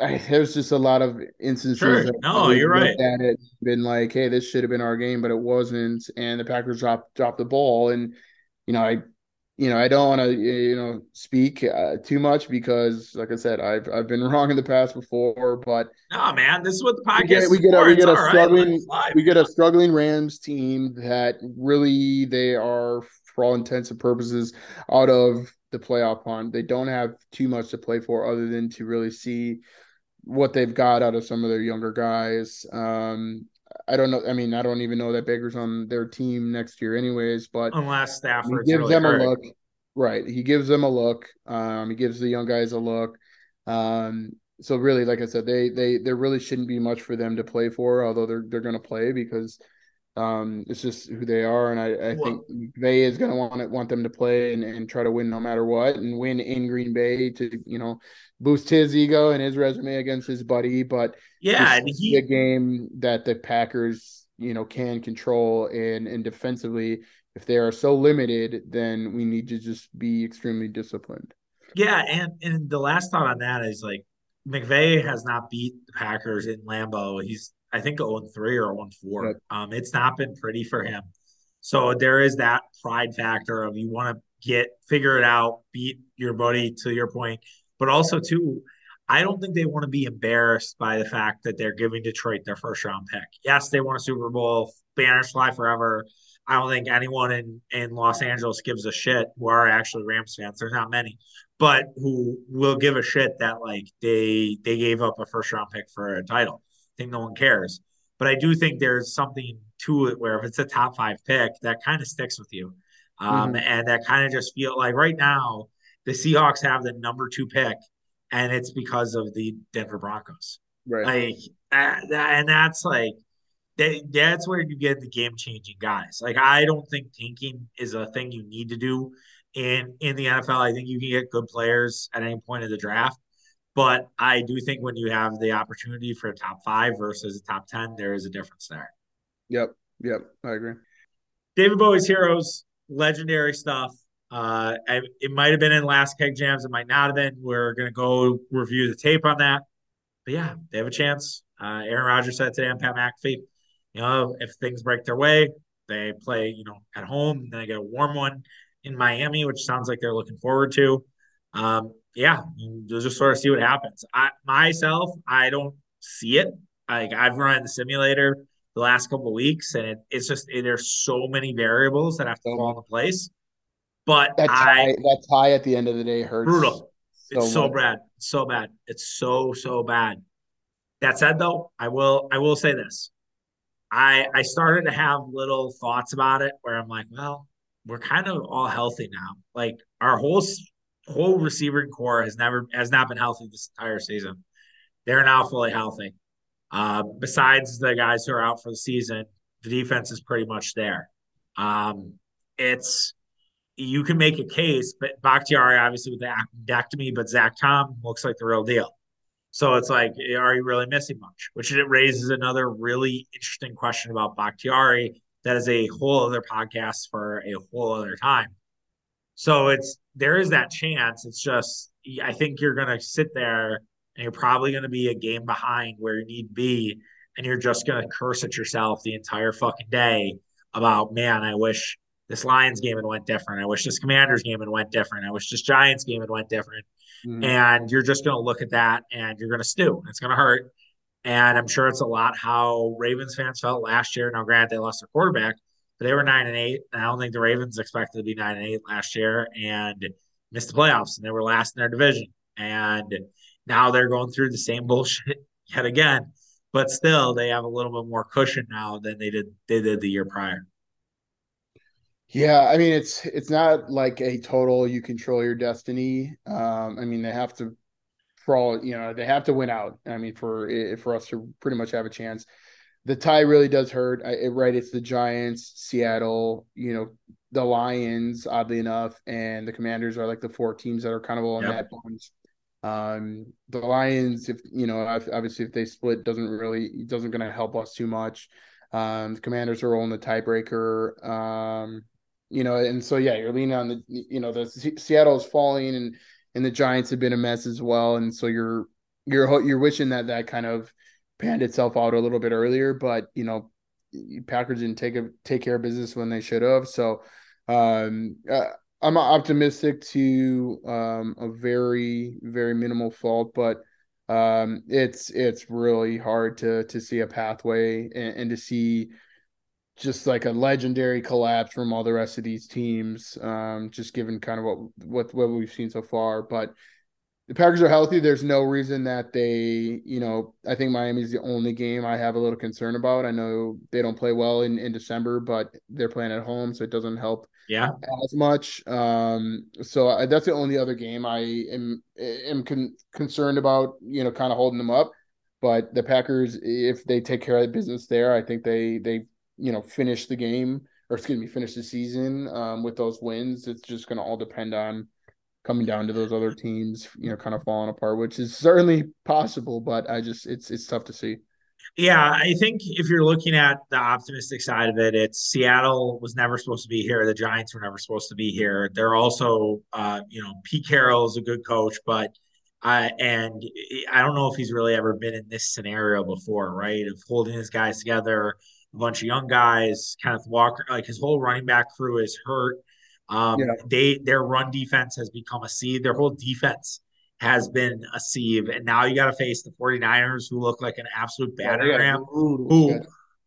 I, there's just a lot of instances. Sure. that No, you're right. At it, been like, hey, this should have been our game, but it wasn't, and the Packers dropped dropped the ball, and you know, I, you know, I don't want to, you know, speak uh, too much because, like I said, I've I've been wrong in the past before, but No, man, this is what the we podcast. get we get a we get a struggling fly, we get a struggling Rams team that really they are for all intents and purposes out of the playoff hunt. They don't have too much to play for other than to really see what they've got out of some of their younger guys. Um, I don't know. I mean, I don't even know that Baker's on their team next year, anyways. But unless he Stafford's gives really them hurt. a look. Right. He gives them a look. Um, he gives the young guys a look. Um, so really, like I said, they they there really shouldn't be much for them to play for, although they're they're gonna play because um it's just who they are. And I, I think McVay is gonna want it want them to play and, and try to win no matter what and win in Green Bay to, you know, boost his ego and his resume against his buddy. But Yeah, this and is he a game that the Packers, you know, can control and and defensively, if they are so limited, then we need to just be extremely disciplined. Yeah, and and the last thought on that is like McVay has not beat the Packers in Lambeau. He's I think 0 3 or 0 4. Yep. Um, it's not been pretty for him. So there is that pride factor of you want to get figure it out, beat your buddy to your point, but also too, I don't think they want to be embarrassed by the fact that they're giving Detroit their first round pick. Yes, they won a Super Bowl, banners fly forever. I don't think anyone in in Los Angeles gives a shit who are actually Rams fans. There's not many but who will give a shit that like they they gave up a first round pick for a title. Think no one cares. But I do think there's something to it where if it's a top five pick, that kind of sticks with you. Um, Mhm. and that kind of just feel like right now the Seahawks have the number two pick, and it's because of the Denver Broncos. Right. Like and that's like that, that's where you get the game changing guys. Like I don't think tanking is a thing you need to do in in the NFL. I think you can get good players at any point of the draft, but I do think when you have the opportunity for a top five versus a top ten, there is a difference there. Yep. Yep. I agree. David Bowie's Heroes, legendary stuff. Uh, I, it might have been in last keg jams. It might not have been. We're gonna go review the tape on that. But yeah, they have a chance. Uh, Aaron Rodgers said today on Pat McAfee, you know, if things break their way, they play, you know, at home. Then they get a warm one in Miami, which sounds like they're looking forward to. Um, yeah, just sort of see what happens. I myself, I don't see it. Like I've run the simulator the last couple of weeks, and it, it's just it, there's so many variables that have to fall into place. But That tie, I that tie at the end of the day hurts. brutal. It's so much. bad, so bad. It's so so bad. That said, though, I will I will say this. I I started to have little thoughts about it where I'm like, well, we're kind of all healthy now. Like our whole whole receiving corps has never has not been healthy this entire season. They're now fully healthy. Uh, besides the guys who are out for the season, the defense is pretty much there. Um, it's you can make a case, but Bakhtiari obviously with the appendectomy, but Zach Tom looks like the real deal. So it's like, are you really missing much? Which it raises another really interesting question about Bakhtiari. That is a whole other podcast for a whole other time. So it's there is that chance. It's just I think you're gonna sit there and you're probably gonna be a game behind where you need to be, and you're just gonna curse at yourself the entire fucking day about man, I wish this Lions game had went different. I wish this Commanders game had went different. I wish this Giants game had went different. Mhm. And you're just gonna look at that and you're gonna stew. It's gonna hurt. And I'm sure it's a lot how Ravens fans felt last year. Now, granted, they lost their quarterback, they were nine and eight. And I don't think the Ravens expected to be nine and eight last year and missed the playoffs. And they were last in their division. And now they're going through the same bullshit yet again. But still, they have a little bit more cushion now than they did they did the year prior. Yeah, I mean it's it's not like a total you control your destiny. Um, I mean they have to for all you know, they have to win out. I mean, for for us to pretty much have a chance. The tie really does hurt. I, right, it's the Giants, Seattle, you know, the Lions, oddly enough, and the Commanders are like the four teams that are kind of all in yep. that bunch. Um, the Lions, if you know, obviously if they split, doesn't really doesn't going to help us too much. Um, the Commanders are rolling the tiebreaker. Um, you know, and so yeah, you're leaning on the you know the Seattle is falling and and the Giants have been a mess as well, and so you're you're you're wishing that that kind of panned itself out a little bit earlier, but you know, Packers didn't take a take care of business when they should have. So um, uh, I'm optimistic to um, a very very minimal fault, but um, it's it's really hard to to see a pathway and, and, to see just like a legendary collapse from all the rest of these teams. Um, just given kind of what what what we've seen so far, but the Packers are healthy. There's no reason that they, you know, I think Miami's the only game I have a little concern about. I know they don't play well in, in December, but they're playing at home, so it doesn't help yeah as much. Um, so I, that's the only other game I am am con- concerned about, you know, kind of holding them up. But the Packers, if they take care of the business there, I think they they you know finish the game or excuse me, finish the season um, with those wins. It's just going to all depend on coming down to those other teams, you know, kind of falling apart, which is certainly possible, but I just it's it's tough to see. Yeah, I think if you're looking at the optimistic side of it, it's Seattle was never supposed to be here. The Giants were never supposed to be here. They're also, uh, you know, Pete Carroll is a good coach, but uh, and I don't know if he's really ever been in this scenario before, right? Of holding his guys together, a bunch of young guys, Kenneth Walker, like his whole running back crew is hurt. Um, yeah. They their run defense has become a sieve. Their whole defense has been a sieve, and now you got to face the 49ers, who look like an absolute battering ram. Who,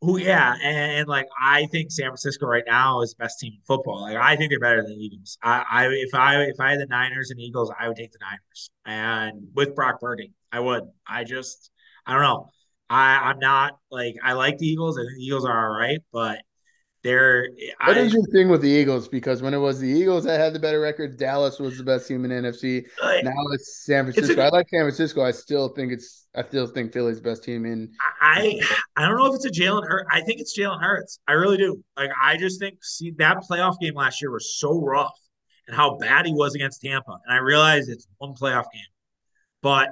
who, yeah, and, and, like I think San Francisco right now is the best team in football. Like I think they're better than the Eagles. I, I if I if I had the Niners and Eagles, I would take the Niners, and with Brock Purdy, I would. I just I don't know. I I'm not like I like the Eagles. I think the Eagles are all right, but they're what I, is your thing with the Eagles? Because when it was the Eagles that had the better record, Dallas was the best team in NFC. Like, uh, now it's San Francisco. It's a, I like San Francisco. I still think it's I still think Philly's best team in. I I don't know if it's a Jalen Hurts. I think it's Jalen Hurts. I really do. Like I just think see that playoff game last year was so rough and how bad he was against Tampa. And I realize it's one playoff game, but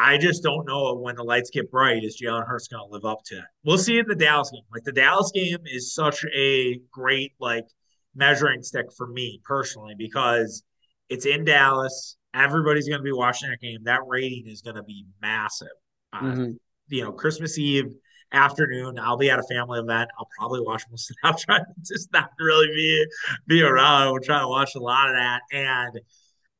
I just don't know when the lights get bright, is Jalen Hurts going to live up to it? We'll see in the Dallas game. Like the Dallas game is such a great like measuring stick for me personally because it's in Dallas. Everybody's going to be watching that game. That rating is going to be massive. Uh, mm-hmm. You know, Christmas Eve afternoon, I'll be at a family event. I'll probably watch most of that. I'll try to just not really be be around. We'll try to watch a lot of that and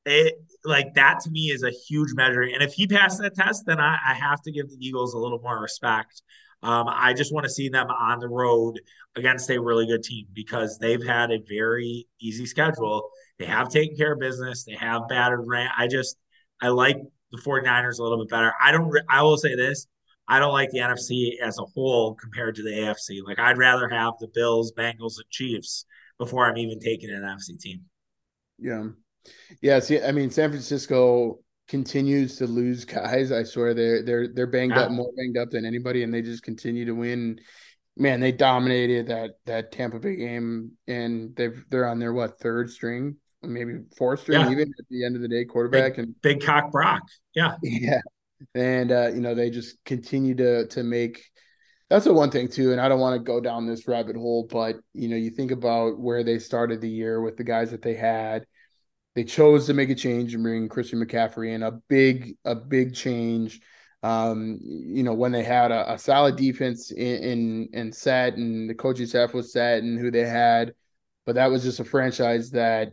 it like that to me is a huge measure. And if he passed that test, then I, I have to give the Eagles a little more respect. Um, I just want to see them on the road against a really good team because they've had a very easy schedule. They have taken care of business. They have battered Rand. I just I like the 49ers a little bit better. I don't I will say this. I don't like the NFC as a whole compared to the AFC. Like I'd rather have the Bills, Bengals, and Chiefs before I'm even taking an NFC team. Yeah. Yeah, see, I mean, San Francisco continues to lose guys. I swear they're they're they're banged yeah. up, more banged up than anybody, and they just continue to win. Man, they dominated that that Tampa Bay game, and they've they're on their what third string, maybe fourth string, yeah. even at the end of the day, quarterback big, and big cock Brock. Yeah, yeah, and uh, you know they just continue to to make. That's the one thing too, and I don't want to go down this rabbit hole, but you know, you think about where they started the year with the guys that they had they chose to make a change and bring Christian McCaffrey in a big a big change. Um, you know when they had a, a solid defense in, in set and the coaching staff was set and who they had, but that was just a franchise that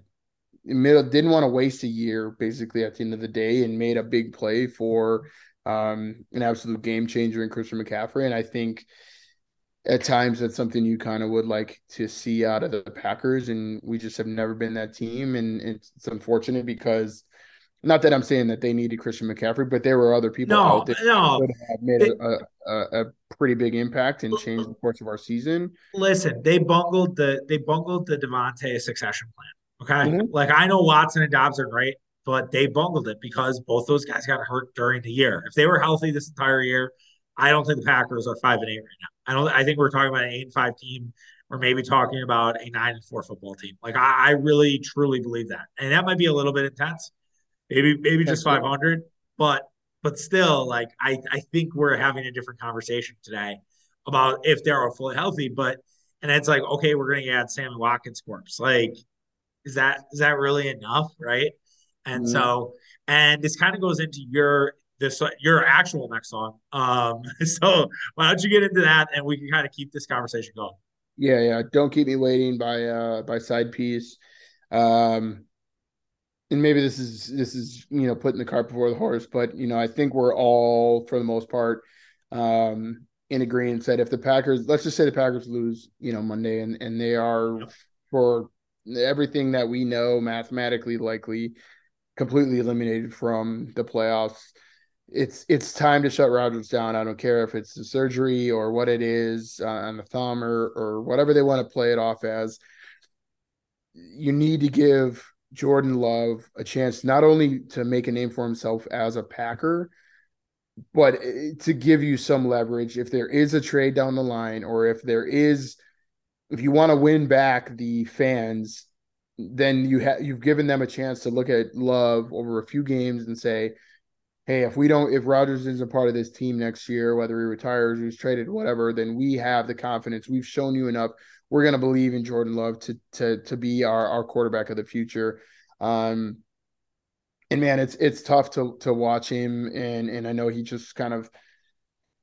middle didn't want to waste a year basically at the end of the day and made a big play for um, an absolute game changer in Christian McCaffrey. And I think at times that's something you kind of would like to see out of the Packers, and we just have never been that team, and it's, it's unfortunate because not that I'm saying that they needed Christian McCaffrey, but there were other people no, out there no. that have made it, a, a, a, pretty big impact and changed the course of our season. Listen, they bungled the they bungled the Davante succession plan. Okay, mm-hmm. like I know Watson and Doubs are great. but they bungled it because both those guys got hurt during the year. If they were healthy this entire year, I don't think the Packers are five and eight right now. I don't. I think we're talking about an eight and five team, or maybe talking about a nine and four football team. Like I, I really truly believe that, and that might be a little bit intense. Maybe maybe just five hundred, but but still, like I I think we're having a different conversation today about if they're fully healthy. But and it's like okay, we're going to add Sammy Watkins corpse. Like is that is that really enough, right? And mm-hmm. so and this kind of goes into your this your actual next song. Um, so why don't you get into that and we can kind of keep this conversation going. Yeah, yeah. Don't keep me waiting by uh by side piece. Um and maybe this is this is you know putting the cart before the horse, but you know I think we're all for the most part um in agreement that if the Packers let's just say the Packers lose you know Monday and and they are yep. for everything that we know mathematically likely completely eliminated from the playoffs it's it's time to shut Rodgers down. I don't care if it's the surgery or what it is uh, on the thumb or or whatever they want to play it off as. You need to give Jordan Love a chance not only to make a name for himself as a Packer, but eh, to give you some leverage if there is a trade down the line or if there is if you want to win back the fans, then you have you've given them a chance to look at Love over a few games and say hey, if we don't, if Rodgers isn't a part of this team next year, whether he retires he's traded, whatever, then we have the confidence. We've shown you enough. We're going to believe in Jordan Love to to to be our our quarterback of the future. Um, and man, it's it's tough to to watch him, and and I know he just kind of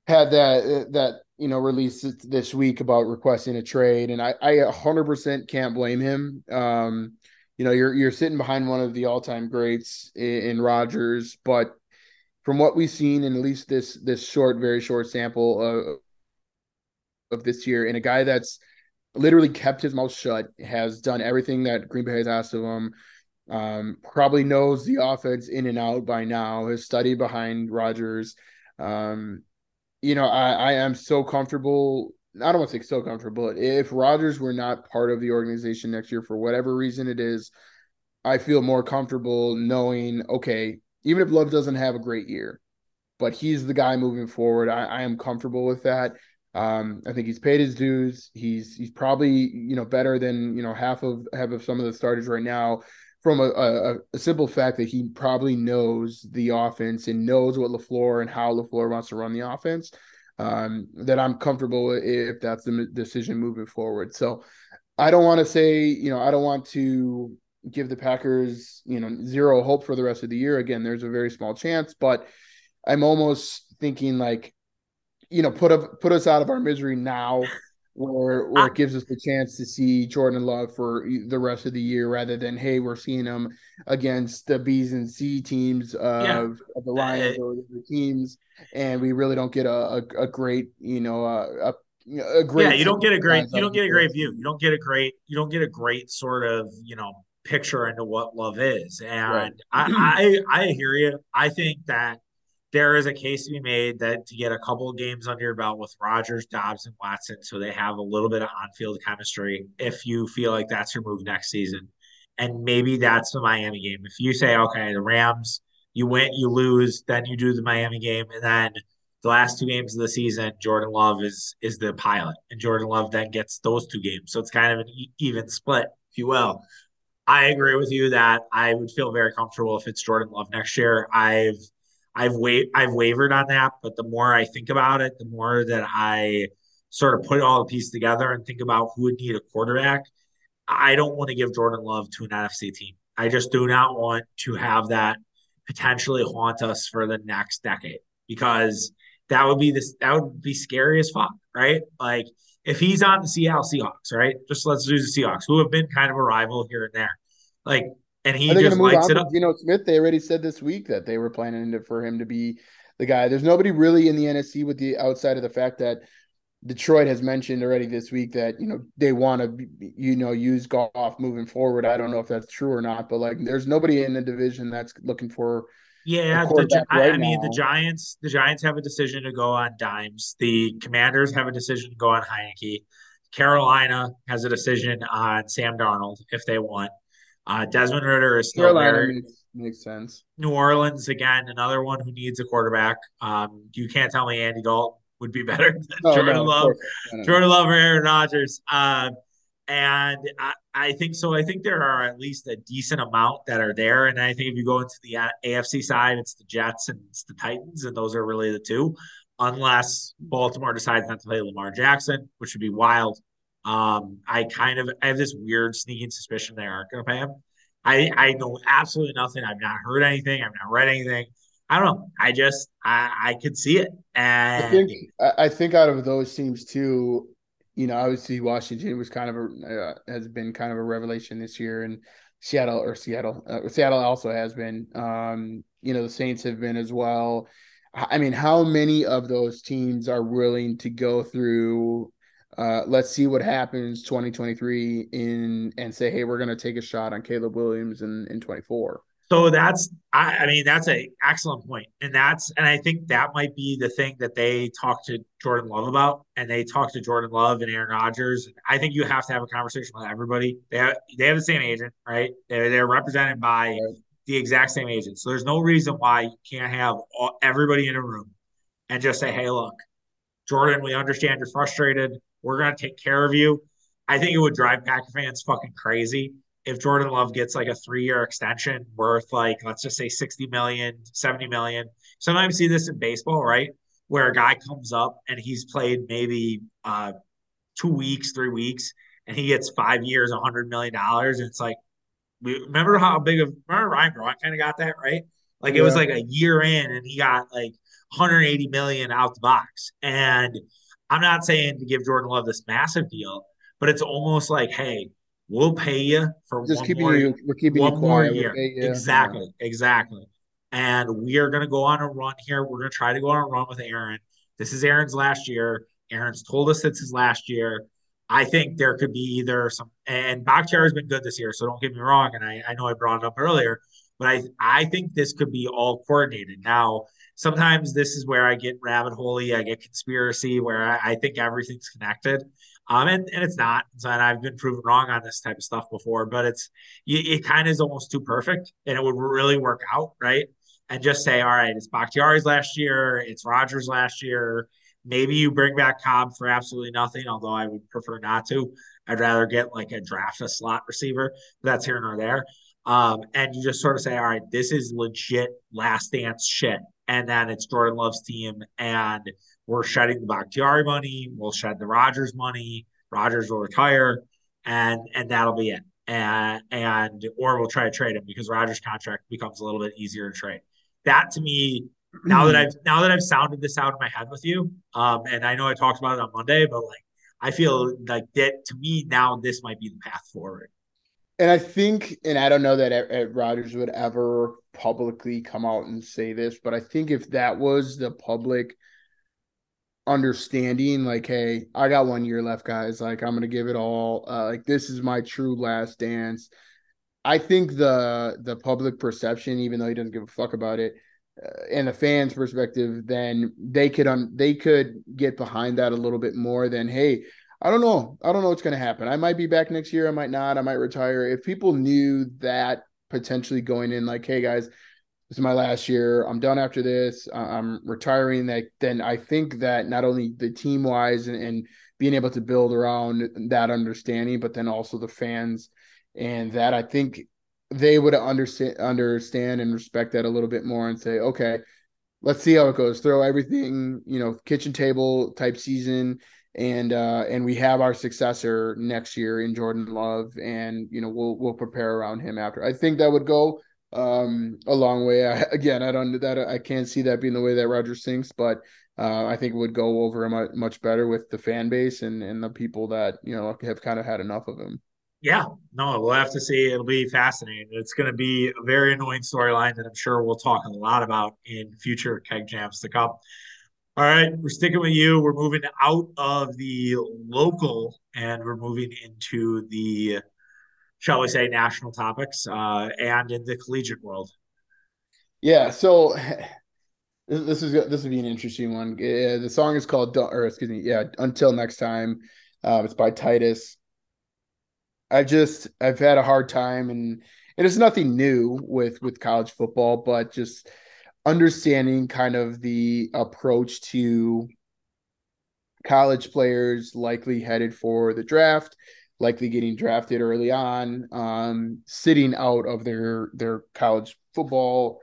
had that that you know release this week about requesting a trade, and I I 100% can't blame him. Um, you know, you're you're sitting behind one of the all time greats in, in Rodgers, but from what we've seen in at least this this short, very short sample of of this year, and a guy that's literally kept his mouth shut, has done everything that Green Bay has asked of him. Um, probably knows the offense in and out by now. Has studied behind Rodgers. Um, you know, I, I am so comfortable. I don't want to say so comfortable. But if Rodgers were not part of the organization next year for whatever reason it is, I feel more comfortable knowing, okay, even if Love doesn't have a great year, but he's the guy moving forward. I, I am comfortable with that. Um, I think he's paid his dues. He's he's probably you know better than you know half of half of some of the starters right now. From a, a, a simple fact that he probably knows the offense and knows what LaFleur and how LaFleur wants to run the offense. Um, that I'm comfortable if that's the decision moving forward. So I don't want to say, you know, I don't want to give the Packers, you know, zero hope for the rest of the year. Again, there's a very small chance, but I'm almost thinking like, you know, put up put us out of our misery now, where where it gives us the chance to see Jordan Love for the rest of the year, rather than hey, we're seeing him against the B's and C teams of, yeah. of the Lions or the teams, and we really don't get a a, a great, you know, a, a great yeah you don't get a great you don't get a great view you don't get a great you don't get a great sort of you know picture into what love is. And right. I, I I hear you. I think that there is a case to be made that to get a couple of games under your belt with Rodgers, Doubs, and Watson, so they have a little bit of on-field chemistry. If you feel like that's your move next season, and maybe that's the Miami game. If you say, okay, the Rams, you win, you lose, then you do the Miami game, and then the last two games of the season, Jordan Love is is the pilot, and Jordan Love then gets those two games. So it's kind of an even split, if you will. I agree with you that I would feel very comfortable if it's Jordan Love next year. I've I've wa- I've wavered on that, but the more I think about it, the more that I sort of put all the pieces together and think about who would need a quarterback. I don't want to give Jordan Love to an NFC team. I just do not want to have that potentially haunt us for the next decade because that would be this that would be scary as fuck, right? Like if he's on the Seattle Seahawks, right? Just let's do the Seahawks, who have been kind of a rival here and there. Like, and he just lights it up. You know, Smith, they already said this week that they were planning to, for him to be the guy. There's nobody really in the NFC with the outside of the fact that Detroit has mentioned already this week that you know they want to you know use Goff moving forward. I don't know if that's true or not, but like there's nobody in the division that's looking for yeah, the, I, right I mean the Giants. The Giants have a decision to go on Dimes. The Commanders have a decision to go on Heinicke. Carolina has a decision on Sam Darnold if they want. Uh, Desmond Ridder is still Carolina Makes, makes sense. New Orleans again, another one who needs a quarterback. Um, you can't tell me Andy Dalton would be better than no, Jordan no, Love, Jordan Love or Aaron Rodgers. Uh, and I, I, think so. I think there are at least a decent amount that are there. And I think if you go into the AFC side, it's the Jets and it's the Titans, and those are really the two, unless Baltimore decides not to play Lamar Jackson, which would be wild. Um, I kind of I have this weird sneaking suspicion they aren't going to pay him. I I know absolutely nothing. I've not heard anything. I've not read anything. I don't know. I just I I could see it. And I think I think out of those teams too, you know, obviously Washington was kind of a uh, has been kind of a revelation this year, and Seattle or Seattle uh, Seattle also has been. Um, you know, the Saints have been as well. I mean, how many of those teams are willing to go through uh, let's see what happens 2023 in and say, hey, we're going to take a shot on Caleb Williams in in 24. So that's, I, I mean, that's an excellent point, and that's, and I think that might be the thing that they talk to Jordan Love about, and they talk to Jordan Love and Aaron Rodgers. I think you have to have a conversation with everybody. They have, they have the same agent, right? They're they're represented by the exact same agent, so there's no reason why you can't have all, everybody in a room and just say, hey, look, Jordan, we understand you're frustrated we're going to take care of you. I think it would drive Packer fans fucking crazy if Jordan Love gets like a three year extension worth like, let's just say 60 million, 70 million. Sometimes see this in baseball, right? Where a guy comes up and he's played maybe uh, two weeks, three weeks, and he gets five years, a hundred million dollars. And it's like, we remember how big of remember Ryan Braun kind of got that, right? Like yeah. it was like a year in and he got like 180 million out the box. And I'm not saying to give Jordan Love this massive deal, but it's almost like, hey, we'll pay you for just keeping more, you, we're keeping one you more year. Exactly, yeah. exactly. And we are going to go on a run here. We're going to try to go on a run with Aaron. This is Aaron's last year. Aaron's told us it's his last year. I think there could be either some, and Bakhtiari has been good this year, so don't get me wrong. And I, I know I brought it up earlier, but I, I think this could be all coordinated. Now, sometimes this is where I get rabbit holey, I get conspiracy, where I, I think everything's connected. Um, and, and it's not. And I've been proven wrong on this type of stuff before, but it's it kind of is almost too perfect, and it would really work out, right? And just say, all right, it's Bakhtiari's last year, it's Rodgers last year. Maybe you bring back Cobb for absolutely nothing, although I would prefer not to. I'd rather get like a draft a slot receiver. That's here nor there. Um, and you just sort of say, all right, this is legit last dance shit and then it's Jordan Love's team, and we're shedding the Bakhtiari money, we'll shed the Rodgers money, Rodgers will retire, and and that'll be it. And and or we'll try to trade him because Rodgers' contract becomes a little bit easier to trade. That to me, now that I've now that I've sounded this out in my head with you, um, and I know I talked about it on Monday, but like I feel like that to me now this might be the path forward. And I think, and I don't know that Ed Rodgers would ever publicly come out and say this, but I think if that was the public understanding, like, hey, I got one year left, guys. Like, I'm gonna give it all. Uh, like, this is my true last dance. I think the the public perception, even though he doesn't give a fuck about it, uh, and the fans' perspective, then they could un- they could get behind that a little bit more than hey I don't know. I don't know what's to happen. I might be back next year. I might not. I might retire. If people knew that potentially going in, like, hey guys, this is my last year. I'm done after this. I'm retiring. That then I think that not only the team wise and, and being able to build around that understanding, but then also the fans and that I think they would understand understand and respect that a little bit more and say, okay, let's see how it goes. Throw everything, you know, kitchen table type season and uh, and we have our successor next year in Jordan Love, and you know we'll we'll prepare around him after. I think that would go um, a long way. I, again, I don't that I can't see that being the way that Rodgers thinks, but uh, I think it would go over much, much better with the fan base and and the people that you know have kind of had enough of him. Yeah, no, we'll have to see. It'll be fascinating. It's going to be a very annoying storyline that I'm sure we'll talk a lot about in future keg jams to come. All right, we're sticking with you. We're moving out of the local and we're moving into the, shall we say, national topics uh, and in the collegiate world. Yeah, so this is this would be an interesting one. The song is called, or excuse me, yeah, until next time. Uh, it's by Titus. I just I've had a hard time and and it's nothing new with with college football, but just understanding kind of the approach to college players likely headed for the draft, likely getting drafted early on, um, sitting out of their their college football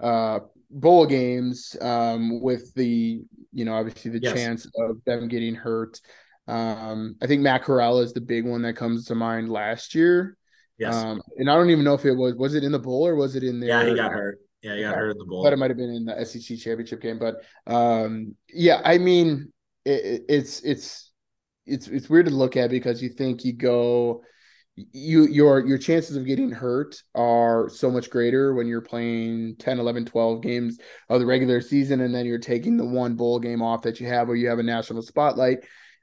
uh, bowl games um, with the you know obviously the yes. chance of them getting hurt. Um, I think Matt Corral is the big one that comes to mind last year. Yes. Um, and I don't even know if it was was it in the bowl or was it in there? Yeah, he got hurt. Yeah, he got hurt in the bowl. But it might have been in the SEC championship game. But um, yeah, I mean, it, it's it's it's it's weird to look at because you think you go you your your chances of getting hurt are so much greater when you're playing 10 11 12 games of the regular season and then you're taking the one bowl game off that you have where you have a national spotlight.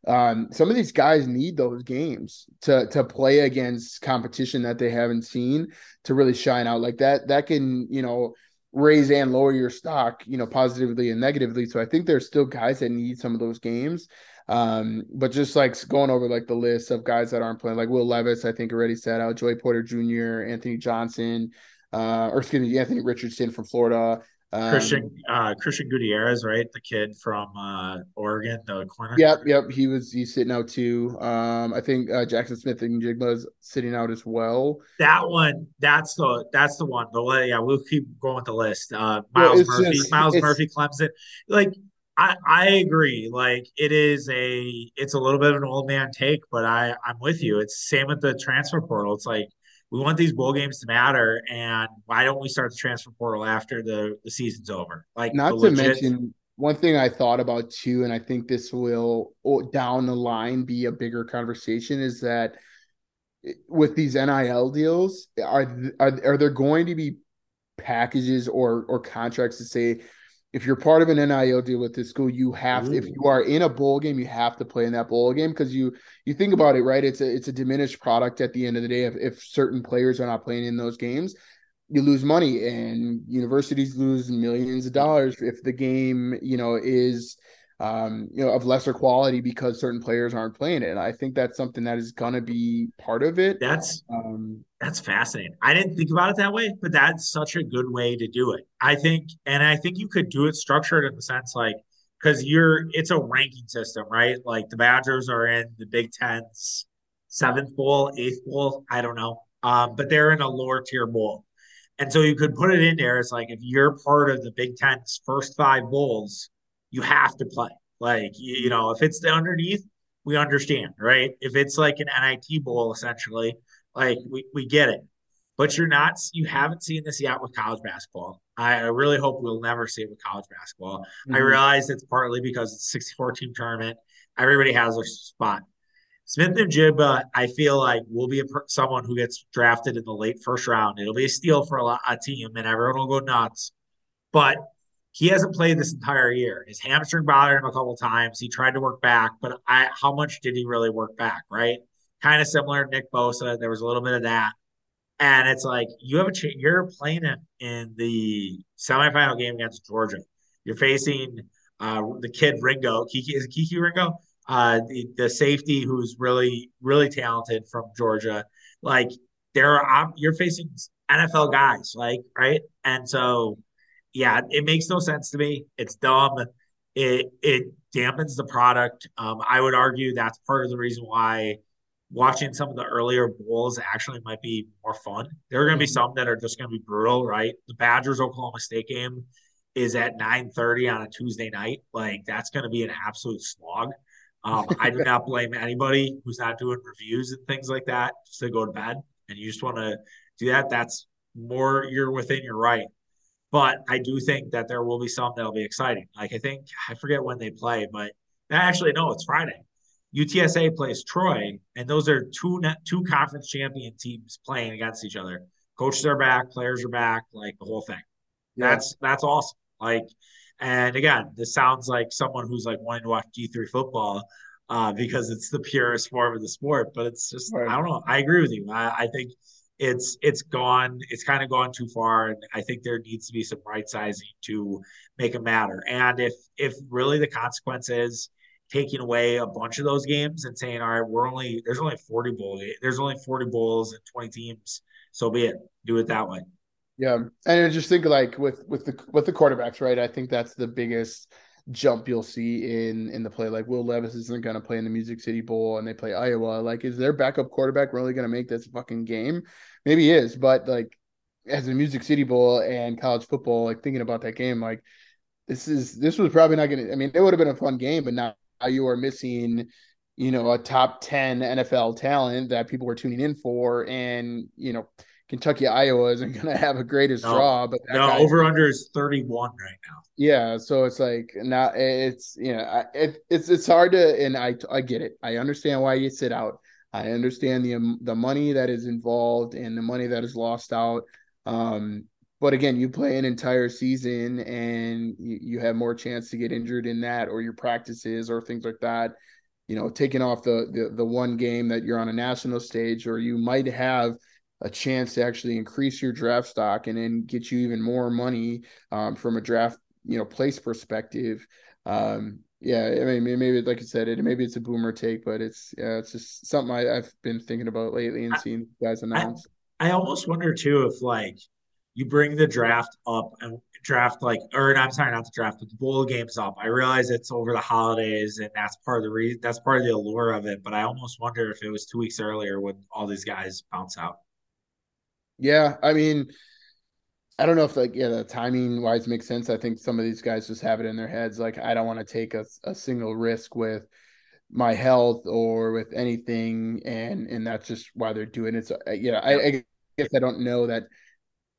Um, some of these guys need those games to to play against competition that they haven't seen to really shine out. Like that that can you know raise and lower your stock you know positively and negatively. So i think there's still guys that need some of those games um, but just like going over like the list of guys that aren't playing, like Will Levis, I think already sat out, Joey Porter Jr., Anthony Johnson, uh, or excuse me, Anthony Richardson from Florida. Um, Christian uh, Christian Gutierrez, right? The kid from uh, Oregon, the corner. Yep, yep. He was he's sitting out too. Um, I think uh, Jaxon Smith-Njigba is sitting out as well. That one, that's the that's the one. But yeah, we'll keep going with the list. Uh, Myles well, Murphy, just, Myles Murphy, Clemson. Like I, I agree. Like it is a it's a little bit of an old man take, but I I'm with you. It's same with the transfer portal. It's like we want these bowl games to matter, and why don't we start the transfer portal after the the season's over? Like not to legit... mention one thing I thought about too, and I think this will down the line be a bigger conversation is that eh, with these NIL deals, are are are there going to be packages or or contracts to say if you're part of an NIL deal with this school, you have to, if you are in a bowl game, you have to play in that bowl game because you you think about it, right? It's a it's a diminished product at the end of the day. If, if certain players are not playing in those games, you lose money, and universities lose millions of dollars if the game, you know, is um, you know, of lesser quality because certain players aren't playing it. And I think that's something that is going to be part of it. That's um, that's fascinating. I didn't think about it that way, but that's such a good way to do it. I think, and I think you could do it structured in the sense like because you're it's a ranking system, right? Like the Badgers are in the Big Ten's seventh bowl, eighth bowl, I don't know, um, but they're in a lower tier bowl. And so you could put it in there. It's like if you're part of the Big Ten's first five bowls, you have to play. Like, you, you know, if it's the underneath, we understand, right? If it's like an NIT bowl, essentially, like we, we get it. But you're not, you haven't seen this yet with college basketball. I, I really hope we'll never see it with college basketball. Mm-hmm. I realize it's partly because it's a 64 team tournament. Everybody has their spot. Smith-Njigba, I feel like will be a, someone who gets drafted in the late first round. It'll be a steal for a, lot, a team, and everyone will go nuts. But he hasn't played this entire year. His hamstring bothered him a couple times. He tried to work back, but I, how much did he really work back? Right, kind of similar Nick Bosa. There was a little bit of that, and it's like you have a ch- you're playing him in the semifinal game against Georgia. You're facing uh, the kid Ringo. Kiki is Kiki Ringo, uh, the, the safety who's really really talented from Georgia. Like there are you're facing NFL guys, like right, and so yeah, it makes no sense to me. It's dumb. It it dampens the product. Um, I would argue that's part of the reason why watching some of the earlier bowls actually might be more fun. There are going to be mm-hmm. some that are just going to be brutal, right? The Badgers Oklahoma State game is at 9:30 on a Tuesday night. Like that's going to be an absolute slog. Um, I do not blame anybody who's not doing reviews and things like that just to go to bed and you just want to do that. That's more you're within your right. But I do think that there will be some that'll be exciting. Like I think I forget when they play, but actually no, it's Friday. UTSA plays Troy, and those are two two conference champion teams playing against each other. Coaches are back, players are back, like the whole thing. Yeah. That's that's awesome. Like, and again, this sounds like someone who's like wanting to watch D three football uh, because it's the purest form of the sport. But it's just right. I don't know. I agree with you. I, I think it's it's gone it's kind of gone too far and i think there needs to be some right sizing to make it matter and if if really the consequence is taking away a bunch of those games and saying all right we're only there's only 40 bowl there's only 40 bowls and 20 teams so be it. Do it that way. Yeah, and I just think like with with the with the quarterbacks, right? I think that's the biggest jump you'll see in in the play. Like Will Levis isn't going to play in the Music City Bowl, and they play Iowa. Like, is their backup quarterback really going to make this fucking game? Maybe he is, but like as a Music City Bowl and college football, like thinking about that game, like this is this was probably not going to. I mean, it would have been a fun game, but now you are missing you know a top 10 NFL talent that people were tuning in for and you know Kentucky Iowa isn't going to have a greatest no, draw, but no over under is 31 right now. Yeah, so it's like now it's you know it, it's it's hard to and I I get it. I understand why you sit out. I understand the the money that is involved and the money that is lost out. Um, but again, you play an entire season and you, you have more chance to get injured in that or your practices or things like that. You know, taking off the, the the one game that you're on a national stage, or you might have a chance to actually increase your draft stock and then get you even more money um, from a draft you know place perspective. Um, yeah, I mean maybe like I said, it maybe it's a boomer take, but it's yeah, it's just something I, have been thinking about lately and seeing guys announce. I, I almost wonder too if like you bring the draft up and draft like or I'm sorry, not the draft, but the bowl games up. I realize it's over the holidays and that's part of the reason that's part of the allure of it. But I almost wonder if it was two weeks earlier when all these guys bounce out. Yeah, I mean, I don't know if like yeah, the timing wise makes sense. I think some of these guys just have it in their heads like I don't want to take a, a single risk with my health or with anything, and and that's just why they're doing it. So uh, yeah, I, I guess I don't know that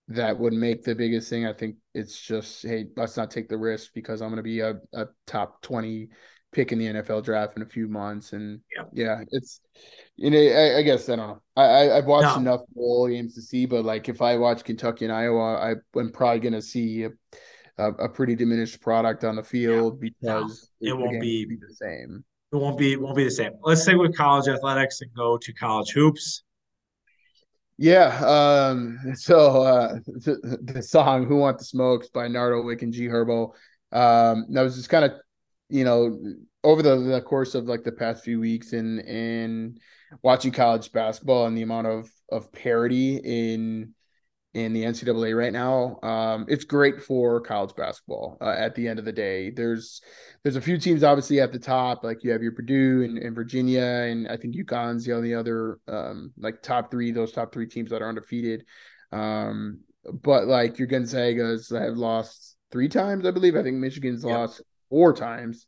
that would make the biggest thing. I think it's just hey, let's not take the risk because I'm going to be a, a top twenty pick in the NFL draft in a few months. And yeah, yeah it's you know, I, I, guess I don't know. I, I have watched no. enough bowl games to see, but like if I watch Kentucky and Iowa, I, am probably gonna see a, a, a, pretty diminished product on the field yeah. because no, it, won't be, be, the same. It won't be won't be the same. Let's stay with college athletics and go to college hoops. Yeah. Um, so uh, the, the, song "Who Want the Smokes" by Nardo Wick and G Herbo. Um, that was just kind of you know, over the, the course of like the past few weeks and and watching college basketball and the amount of of parity in in the NCAA right now, um, it's great for college basketball. Uh, at the end of the day, there's there's a few teams obviously at the top, like you have your Purdue and, and Virginia, and I think UConn's the only other um, like top three, those top three teams that are undefeated. Um, but like your Gonzagas have lost three times, I believe. I think Michigan's yep. lost four times.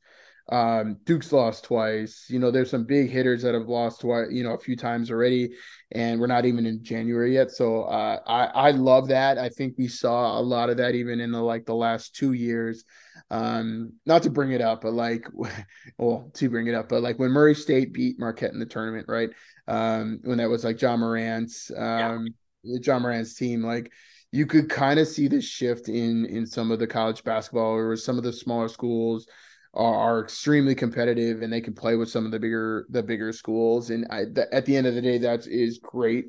Um, Duke's lost twice. You know, there's some big hitters that have lost twice, you know, a few times already, and we're not even in January yet. So uh, I I love that. I think we saw a lot of that even in the like the last two years. Um, not to bring it up, but like, well, to bring it up, but like when Murray State beat Marquette in the tournament, right? Um, when that was like John Morant's um yeah. Ja Morant's team, like you could kind of see this shift in in some of the college basketball or some of the smaller schools are, are extremely competitive and they can play with some of the bigger the bigger schools. And I, th- at the end of the day that is great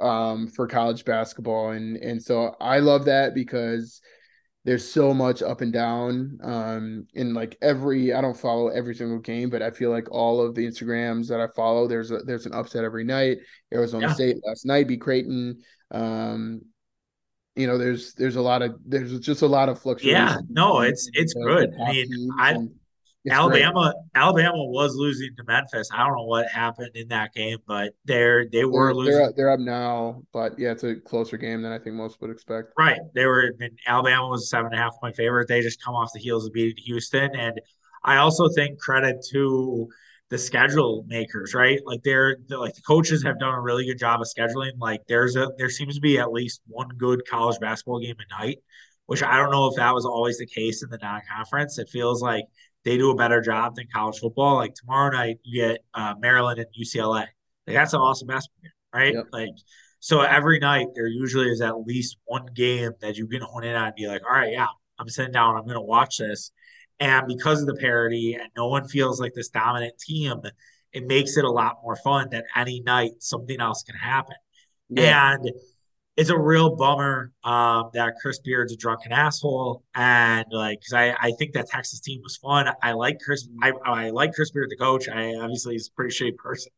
um, for college basketball. And and so I love that because there's so much up and down um in like every i don't follow every single game but i feel like all of the instagrams that i follow there's a there's an upset every night. Arizona yeah. state last night beat creighton um you know there's there's a lot of there's just a lot of fluctuation yeah no it's it's good. I mean i alabama great. alabama was losing to memphis. I don't know what happened in that game but they're they were they're, losing they're up, they're up now but yeah it's a closer game than i think most would expect. Right. They were alabama was a seven and a half point favorite. They just come off the heels of beating houston. And i also think credit to the schedule makers, right? Like they're, they're, like the coaches have done a really good job of scheduling. Like there's a there seems to be at least one good college basketball game a night, which I don't know if that was always the case in the non-conference. It feels like they do a better job than college football. Like tomorrow night you get uh, Maryland and UCLA. Like that's an awesome basketball game, right? Yep. Like so every night there usually is at least one game that you can hone in on and be like, all right, yeah, I'm sitting down, I'm gonna watch this and because of the parity and no one feels like this dominant team, it makes it a lot more fun that any night something else can happen. Yeah. And it's a real bummer um, that Chris Beard's a drunken asshole, and like, because I, I think that Texas team was fun. I like Chris. I, I like Chris Beard, the coach. I obviously he's a pretty shady person.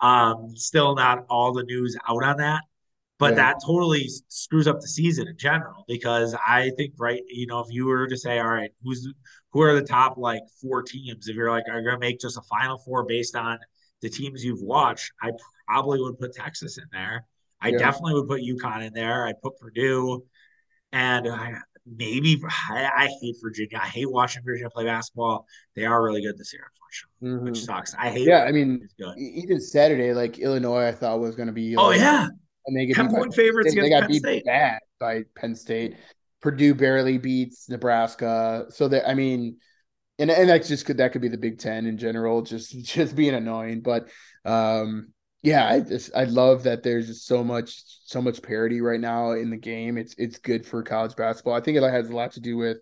Um, still not all the news out on that, but yeah. that totally screws up the season in general because I think right, you know, if you were to say, all right, who's who are the top like four teams? If you're like, are you going to make just a Final Four based on the teams you've watched, I probably would put Texas in there. I yeah. definitely would put UConn in there. I'd put Purdue, and I, maybe I, I, hate Virginia. I hate watching Virginia play basketball. They are really good this year, unfortunately, mm-hmm. which sucks. I hate. Yeah, I mean, even Saturday, like Illinois, I thought was going to be. Oh yeah, and they get ten point favorites. They, they got beat State. bad by Penn State. Purdue barely beats Nebraska, so that I mean, and and that just could that could be the Big Ten in general, just just being annoying. But um, yeah, I just I love that there's just so much so much parity right now in the game. It's it's good for college basketball. I think it has a lot to do with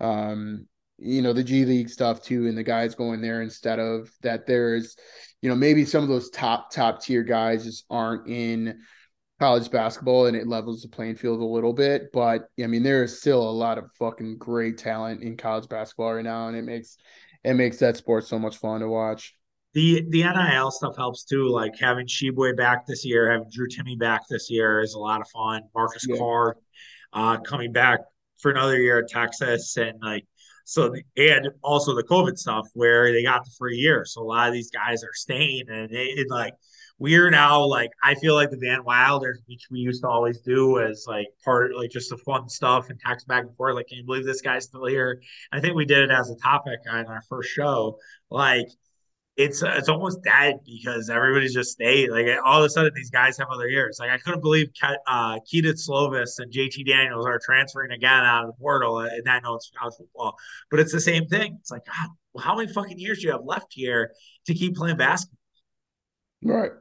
um you know the G League stuff too, and the guys going there instead of that. There's you know maybe some of those top top tier guys just aren't in college basketball, and it levels the playing field a little bit. But I mean, there is still a lot of fucking great talent in college basketball right now, and it makes it makes that sport so much fun to watch the the NIL stuff helps too. Like having Tshiebwe back this year, having Drew Timme back this year is a lot of fun. Marcus yeah. Carr uh, coming back for another year at Texas, and like so, and also the COVID stuff where they got the free year, so a lot of these guys are staying, and it, it like we're now like I feel like the Van Wilder, which we used to always do as like part like just the fun stuff and text back and forth. Like, can you believe this guy's still here? I think we did it as a topic on our first show. Like it's uh, it's almost dead because everybody's just stayed. Like all of a sudden, these guys have other years. Like I couldn't believe uh, Kedon Slovis and JT Daniels are transferring again out of the portal, and I know it's college football, but it's the same thing. It's like, God, how many fucking years do you have left here to keep playing basketball? Right.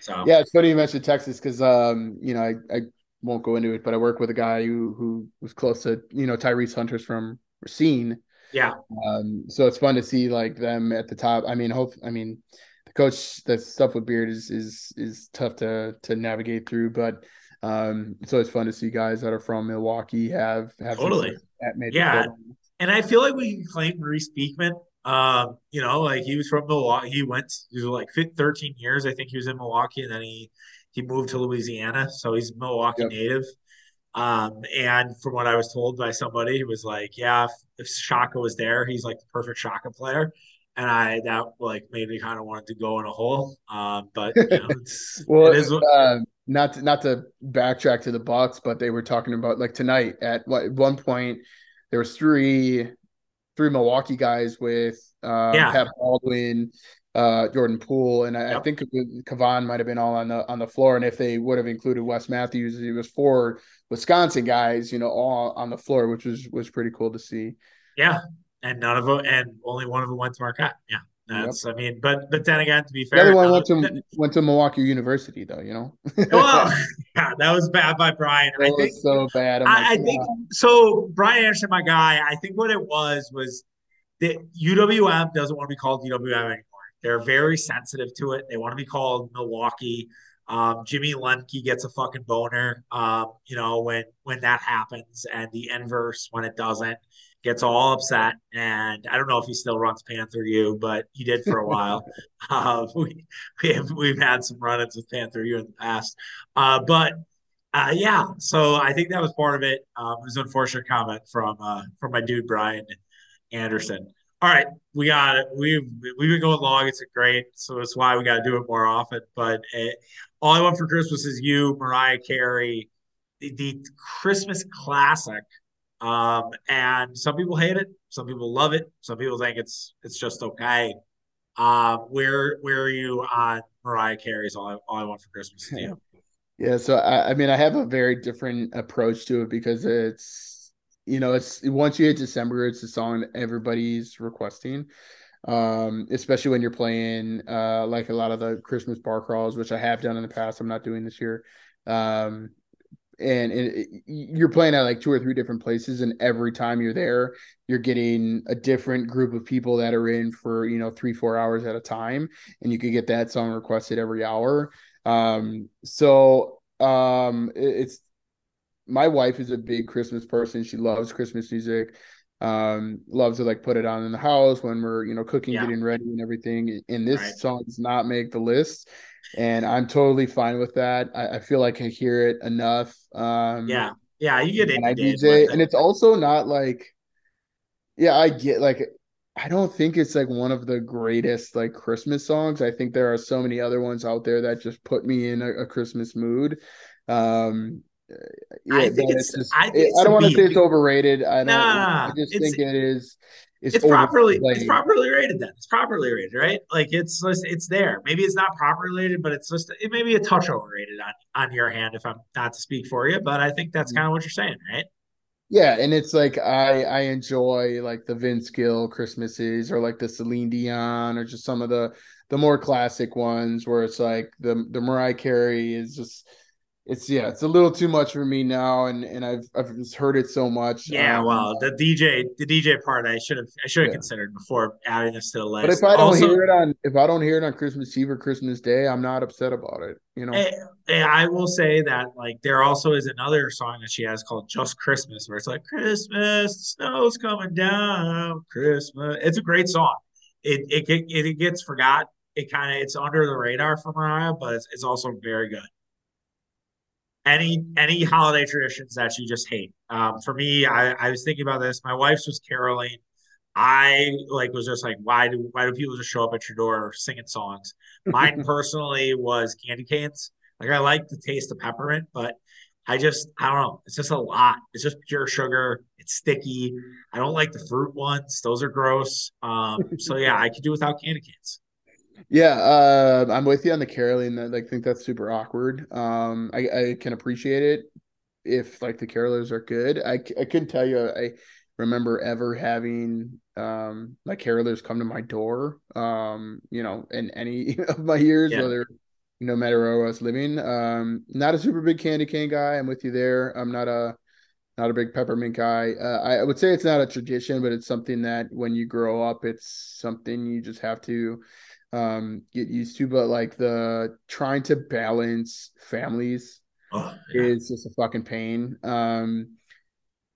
So yeah, it's funny you mentioned Texas because um, you know I, I won't go into it, but I work with a guy who who was close to you know Tyrese Hunters from Racine yeah. Um, so it's fun to see like them at the top. I mean, hope I mean the coach the stuff with Beard is is is tough to to navigate through, but um, so it's fun to see guys that are from Milwaukee have have totally at major yeah. And I feel like we can claim Maurice Beekman. Um, you know, like he was from Milwaukee. He went, he was like 13 years. I think he was in Milwaukee, and then he he moved to Louisiana, so he's Milwaukee yep. native. Um, and from what I was told by somebody, he was like, "Yeah, if, if Shaka was there, he's like the perfect Shaka player." And I that like made me kind of wanted to go in a hole. Um, but you know, it's well, it is, uh, not to, not to backtrack to the Bucks, but they were talking about like tonight at what one point there was three three Milwaukee guys with um, yeah. Pat Baldwin, uh, Jordan Poole, and I, yep. I think Kevon might have been all on the on the floor. And if they would have included Wes Matthews, it was four Wisconsin guys, you know, all on the floor, which was was pretty cool to see. Yeah, and none of them, and only one of them went to Marquette. Yeah, that's yep. I mean, but but then again, to be fair, the other one went to went to Milwaukee University, though. You know. well, yeah, that was bad by Brian. That I think so bad. I, like, I think so. Brian Anderson, my guy. I think what it was was that UWM doesn't want to be called UWM anymore. They're very sensitive to it. They want to be called Milwaukee. Um, Jimmy Lemke gets a fucking boner, um, you know, when when that happens, and the inverse when it doesn't gets all upset. And I don't know if he still runs Panther U, but he did for a while. Uh, we we have we've had some run-ins with Panther U in the past, uh, but uh, yeah. So I think that was part of it. Um, it was an unfortunate comment from uh, from my dude Brian Anderson all right, we got it. We've we've been going long. It's great, so that's why we got to do it more often. But it, all I want for Christmas is you, Mariah Carey, the, the Christmas classic. Um, and some people hate it, some people love it, some people think it's it's just okay. Uh, where where are you on Mariah Carey's all I, all I want for Christmas is you? Yeah, so I, I mean, I have a very different approach to it because it's you know, it's once you hit December, it's a song everybody's requesting. Um, especially when you're playing uh like a lot of the Christmas bar crawls, which I have done in the past. I'm not doing this year. Um, and it, you're playing at like two or three different places, and every time you're there, you're getting a different group of people that are in for you know three, four hours at a time, and you could get that song requested every hour. Um, so um, it, it's my wife is a big Christmas person. She loves Christmas music. Um love to like put it on in the house when we're you know cooking Yeah. getting ready and everything and this Right. song does not make the list and i'm totally fine with that i, I feel like i hear it enough um Yeah. Yeah. You get it i dj and it's also not like yeah i get like i don't think it's like one of the greatest like christmas songs i think there are so many other ones out there that just put me in a, a christmas mood um I think it's it's just I think it, it's I don't want to say it's overrated. I don't. I just think it is. It's, it's properly it's properly rated then. It's properly rated, right? Like it's just it's there. Maybe it's not properly rated, but it's just it may be a touch overrated on on your hand if I'm not to speak for you, but I think that's mm-hmm. kind of what you're saying, right? Yeah, and it's like I I enjoy like the Vince Gill Christmases or like the Celine Dion or just some of the the more classic ones where it's like the the Mariah Carey is just it's yeah it's a little too much for me now and and I've I've just heard it so much. Yeah, Um, well, the DJ the DJ part I should have I should have yeah. considered before adding this to the list. But if. I don't Also, hear it on if I don't hear it on Christmas Eve or Christmas Day, I'm not upset about it. You know. eh, eh, I will say that like there also is another song that she has called Just Christmas where it's like Christmas, snow's coming down, Christmas. It's a great song. It it it, it gets forgot. It kind of it's under the radar for Mariah, but it's, it's also very good. Any any holiday traditions that you just hate. Um, for me, I, I was thinking about this. My wife's was caroling. I like was just like, why do why do people just show up at your door singing songs? Mine personally was candy canes. Like I like the taste of peppermint, but I just I don't know. It's just a lot. It's just pure sugar. It's sticky. I don't like the fruit ones. Those are gross. Um, so yeah, I could do without candy canes. Yeah, uh, I'm with you on the caroling. That like think that's super awkward. Um, I, I can appreciate it if like the carolers are good. I couldn't tell you. I remember ever having um like carolers come to my door. Um, you know, in any of my years, Yeah. whether no matter where I was living. Um, not a super big candy cane guy. I'm with you there. I'm not a not a big peppermint guy. Uh, I, I would say it's not a tradition, but it's something that when you grow up, it's something you just have to um get used to. But like the trying to balance families Oh, yeah. is just a fucking pain. Um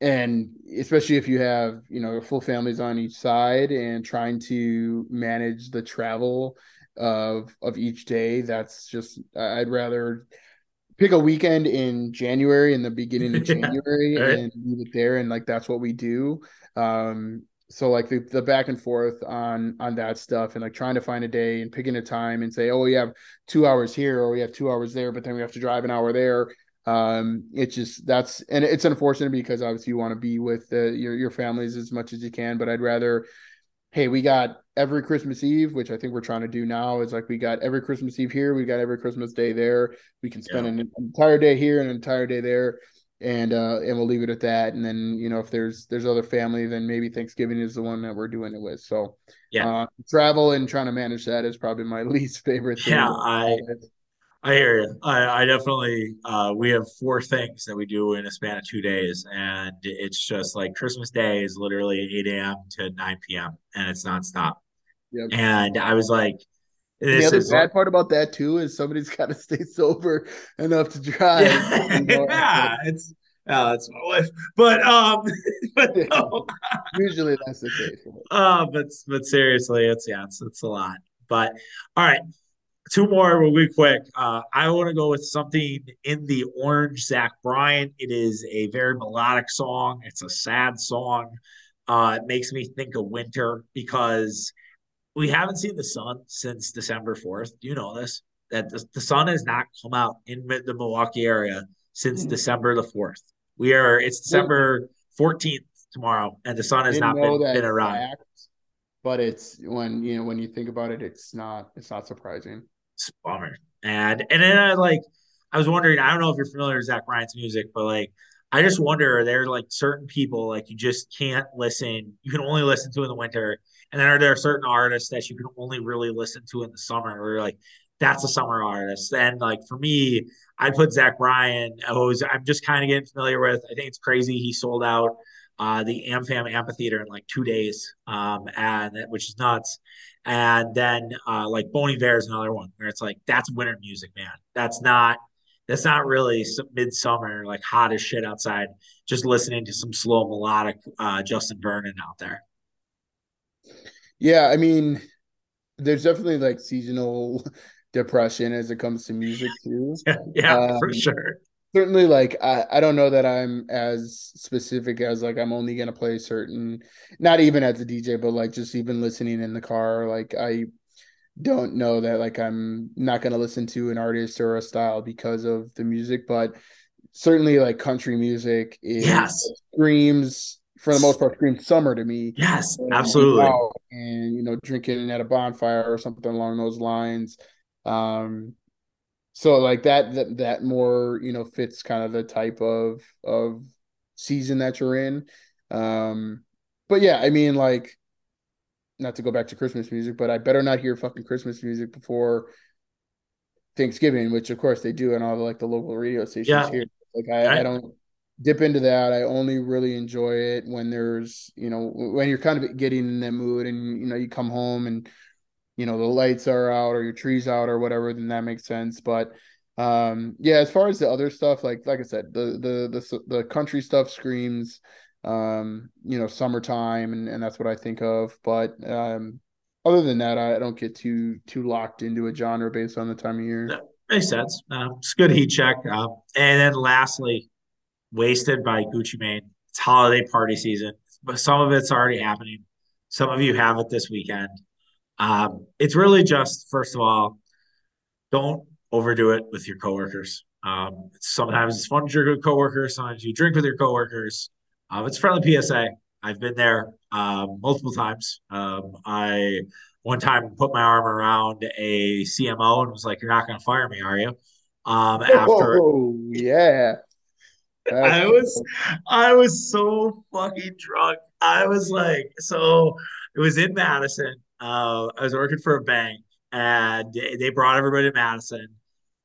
and especially if you have, you know, full families on each side and trying to manage the travel of of each day, that's just I'd rather pick a weekend in January in the beginning of Yeah, January right. and leave it there and like that's what we do. Um so like the, the back and forth on on that stuff and like trying to find a day and picking a time and say, oh, we have two hours here or we have two hours there, but then we have to drive an hour there. Um, it's just that's and it's unfortunate because obviously you want to be with uh, your your families as much as you can, but I'd rather hey, we got every Christmas Eve, which I think we're trying to do now, is like we got every Christmas Eve here, we got every Christmas Day there. We can spend Yeah. an entire day here and an entire day there, and uh, and we'll leave it at that. And then you know if there's there's other family, then maybe Thanksgiving is the one that we're doing it with. So Yeah. uh, travel and trying to manage that is probably my least favorite thing. Yeah, I I hear you. I, I definitely uh we have four things that we do in a span of two days, and it's just like Christmas Day is literally 8 a.m. to 9 p.m. and it's nonstop. Yep. And I was like, the other bad part about that too is somebody's got to stay sober enough to drive. yeah, yeah, it's yeah, that's my wife. But um but no, Usually that's the case. uh but but seriously, it's yeah, it's it's a lot. But all right. two more will be quick. Uh, I want to go with something in the orange Zach Bryan. It is a very melodic song. It's a sad song. Uh, it makes me think of winter because we haven't seen the sun since December 4th. Do you know this? That the, the sun has not come out in the Milwaukee area since Mhm. December the 4th. We are, it's December 14th tomorrow, and the sun has Didn't been, been around. fact, but it's when you know when you think about it, it's not it's not surprising. It's a bummer. And and then I like I was wondering, I don't know if you're familiar with Zach Bryan's music, but like I just wonder, are there like certain people like you just can't listen, you can only listen to in the winter, and then are there certain artists that you can only really listen to in the summer, or like that's a summer artist. And like for me, I put Zach Bryan, who's I'm just kind of getting familiar with. I think it's crazy he sold out uh, the AmFam amphitheater in like two days, um, and which is nuts. And then uh, like Bon Iver is another one where it's like that's winter music, man. That's not that's not really midsummer, like hot as shit outside. Just listening to some slow melodic uh, Justin Vernon out there. Yeah, I mean, there's definitely like seasonal depression as it comes to music too. Yeah, yeah um, for sure. Certainly, like I, I don't know that I'm as specific as like I'm only gonna play certain, not even as a DJ, but like just even listening in the car. Like I don't know that like I'm not gonna listen to an artist or a style because of the music, but certainly like country music is yes. screams for the most part screams summer to me. Yes, and, absolutely. And you know, drinking at a bonfire or something along those lines. Um, so like that that that more you know fits kind of the type of of season that you're in. Um, but yeah, I mean like not to go back to Christmas music, but I better not hear fucking Christmas music before Thanksgiving, which of course they do on all the like the local radio stations yeah. here. Like I, I, I don't dip into that. I only really enjoy it when there's, you know, when you're kind of getting in that mood and you know, you come home and you know the lights are out or your trees out or whatever, then that makes sense. But um yeah, as far as the other stuff, like like I said, the the the the country stuff screams um, you know, summertime and, and that's what I think of. But um other than that, I, don't get too too locked into a genre based on the time of year. makes sense. Uh, it's good heat check. Uh, and then lastly, Wasted by Gucci Mane. It's holiday party season, but some of it's already happening. Some of you have it this weekend. Um, it's really just, first of all, don't overdo it with your coworkers. Um, sometimes it's fun to drink with coworkers. Sometimes you drink with your coworkers. Um, it's friendly PSA. I've been there um, multiple times. Um, I one time put my arm around a CMO and was like, "You're not going to fire me, are you?" Um, after, oh yeah, I was, I was so fucking drunk. I was like, so it was in Madison. Uh, I was working for a bank, and they brought everybody to Madison.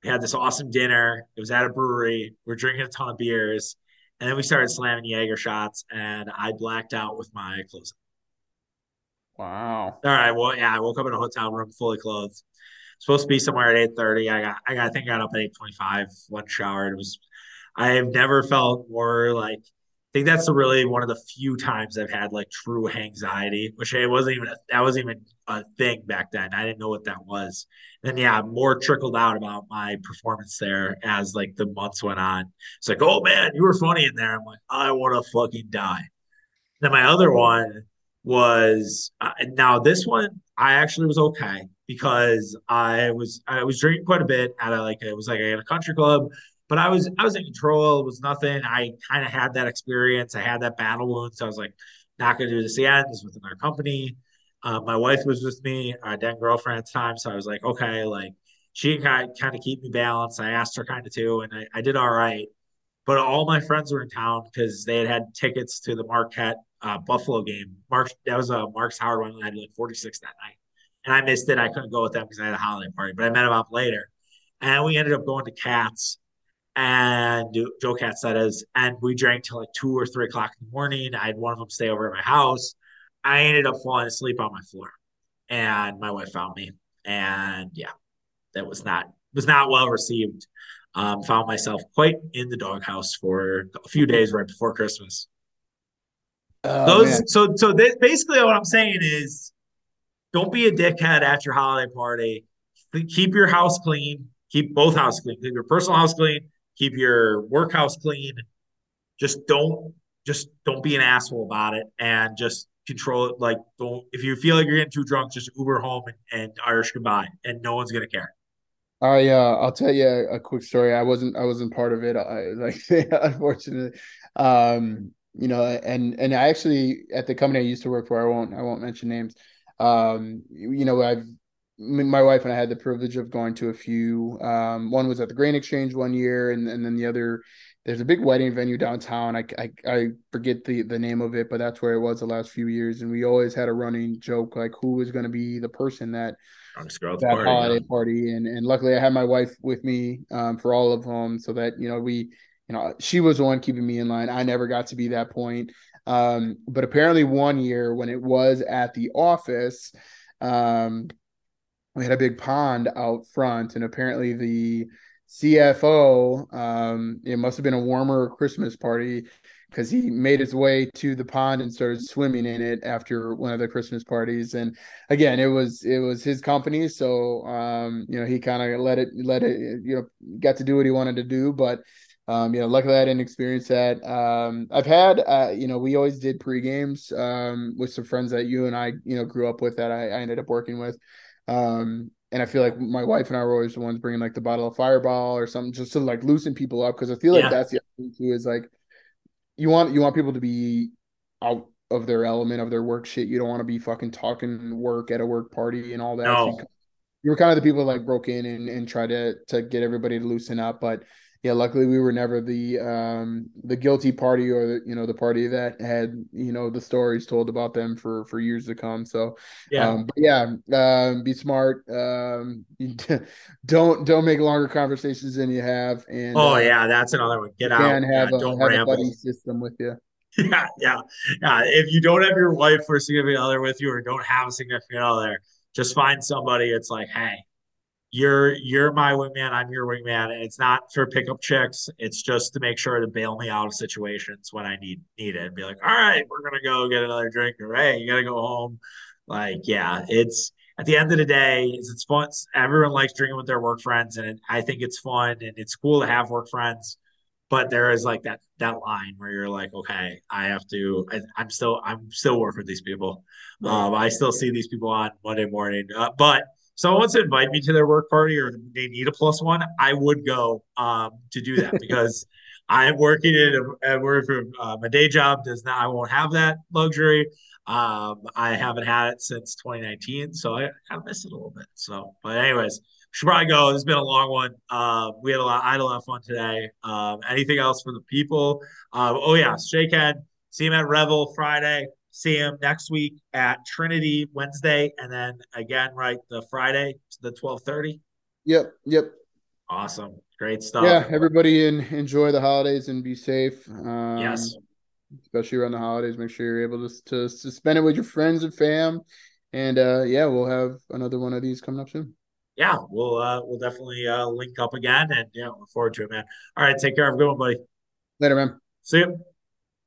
We had this awesome dinner. It was at a brewery. We are drinking a ton of beers, and then we started slamming Jaeger shots, and I blacked out with my clothes. Wow. All right. Well, yeah, I woke up in a hotel room fully clothed. Supposed to be somewhere at eight thirty. I got, I got, I think I got up at eight twenty five. One shower. It was I have never felt more like I think that's really one of the few times I've had like true anxiety, which it wasn't even a, that wasn't even a thing back then. I didn't know what that was. And yeah, more trickled out about my performance there as like the months went on. It's like, oh man, you were funny in there. I'm like, I want to fucking die. Then my other one was uh, now this one I actually was okay because I was I was drinking quite a bit at a like it was like at a country club but I was I was in control. It was nothing. I kind of had that experience. I had that battle wound, so I was like, not going to do this again. This with our company. Uh, my wife was with me, our then girlfriend at the time, so I was like, okay, like she kind kind of keep me balanced. I asked her kind of too, and I, I did all right. But all my friends were in town because they had had tickets to the Marquette uh, Buffalo game. Mark that was a Marcus Howard one. I had like 46 that night, and I missed it. I couldn't go with them because I had a holiday party. But I met them up later, and we ended up going to Cats and Joe Cat's and we drank till like two or three o'clock in the morning. I had one of them stay over at my house. I ended up falling asleep on my floor, and my wife found me, and yeah, that was not was not well received. Um, found myself quite in the doghouse for a few days right before Christmas. Oh, Those man. so so this, basically what I'm saying is, don't be a dickhead at your holiday party. Keep your house clean. Keep both houses clean. Keep your personal house clean keep your workhouse clean. Just don't just don't be an asshole about it and just control it. Like don't if you feel like you're getting too drunk, just Uber home and, and Irish goodbye, and no one's gonna care. I uh, I'll tell you a, a, quick story. I wasn't I wasn't part of it. I like unfortunately, um, you know, and and I actually at the company I used to work for, I won't I won't mention names. Um, you know, I've my wife and I had the privilege of going to a few. Um, one was at the Grain Exchange one year, and, and then the other, there's a big wedding venue downtown. I, I, I forget the, the name of it, but that's where it was the last few years. And we always had a running joke like who was going to be the person that that party, holiday party. And and luckily I had my wife with me um, for all of them, so that you know we, you know, she was the one keeping me in line. I never got to be that point. Um, but apparently one year when it was at the office. Um, we had a big pond out front, and apparently the CFO, um, it must have been a warmer Christmas party because he made his way to the pond and started swimming in it after one of the Christmas parties. And again, it was it was his company, so um, you know he kind of let it let it you know got to do what he wanted to do, but. Um, you know, luckily I didn't experience that. Um, I've had, uh, you know, we always did pre games um, with some friends that you and I, you know, grew up with that I, I ended up working with. Um, and I feel like my wife and I were always the ones bringing like the bottle of Fireball or something just to like loosen people up because I feel like yeah. that's the other thing too is like you want you want people to be out of their element of their work shit. You don't want to be fucking talking work at a work party and all that. No. You were kind of the people that like broke in and, and tried to to get everybody to loosen up, but yeah, luckily we were never the um the guilty party or the, you know the party that had you know the stories told about them for for years to come. So yeah, um, but yeah, um, be smart. Um, don't don't make longer conversations than you have. And oh uh, yeah, that's another one. Get out. And have yeah, a, don't have ramble. a buddy system with you. Yeah, yeah, yeah. If you don't have your wife or significant other with you, or don't have a significant other, just find somebody. It's like, hey, you're you're my wingman, I'm your wingman. It's not for pickup chicks. It's just to make sure to bail me out of situations when I need need it. And be like, all right, we're gonna go get another drink, or hey, you gotta go home. Like, yeah, it's at the end of the day, it's, it's fun. Everyone likes drinking with their work friends, and it, I think it's fun and it's cool to have work friends. But there is like that that line where you're like, okay, I have to. I, am still I'm still working with these people. Um, I still see these people on Monday morning, uh, but someone wants to invite me to their work party or they need a plus one, I would go um, to do that because I'm working in a, work for uh, my day job does not I won't have that luxury. Um, I haven't had it since 2019, so I kind of miss it a little bit. So, but anyways, should probably go. This has been a long one. Uh, we had a lot. I had a lot of fun today. Um, anything else for the people? Uh, oh yeah, Shake Head. See him at Revel Friday see him next week at Trinity Wednesday, and then again, right, the Friday to the twelve thirty. Yep. Yep. Awesome. Great stuff. Yeah. Everybody in, enjoy the holidays and be safe. Um, yes. Especially around the holidays, make sure you're able to, to, to spend it with your friends and fam. And uh, yeah, we'll have another one of these coming up soon. Yeah, we'll uh, we'll definitely uh, link up again, and yeah, look forward to it, man. All right, take care. Have a good one, buddy. Later, man. See you.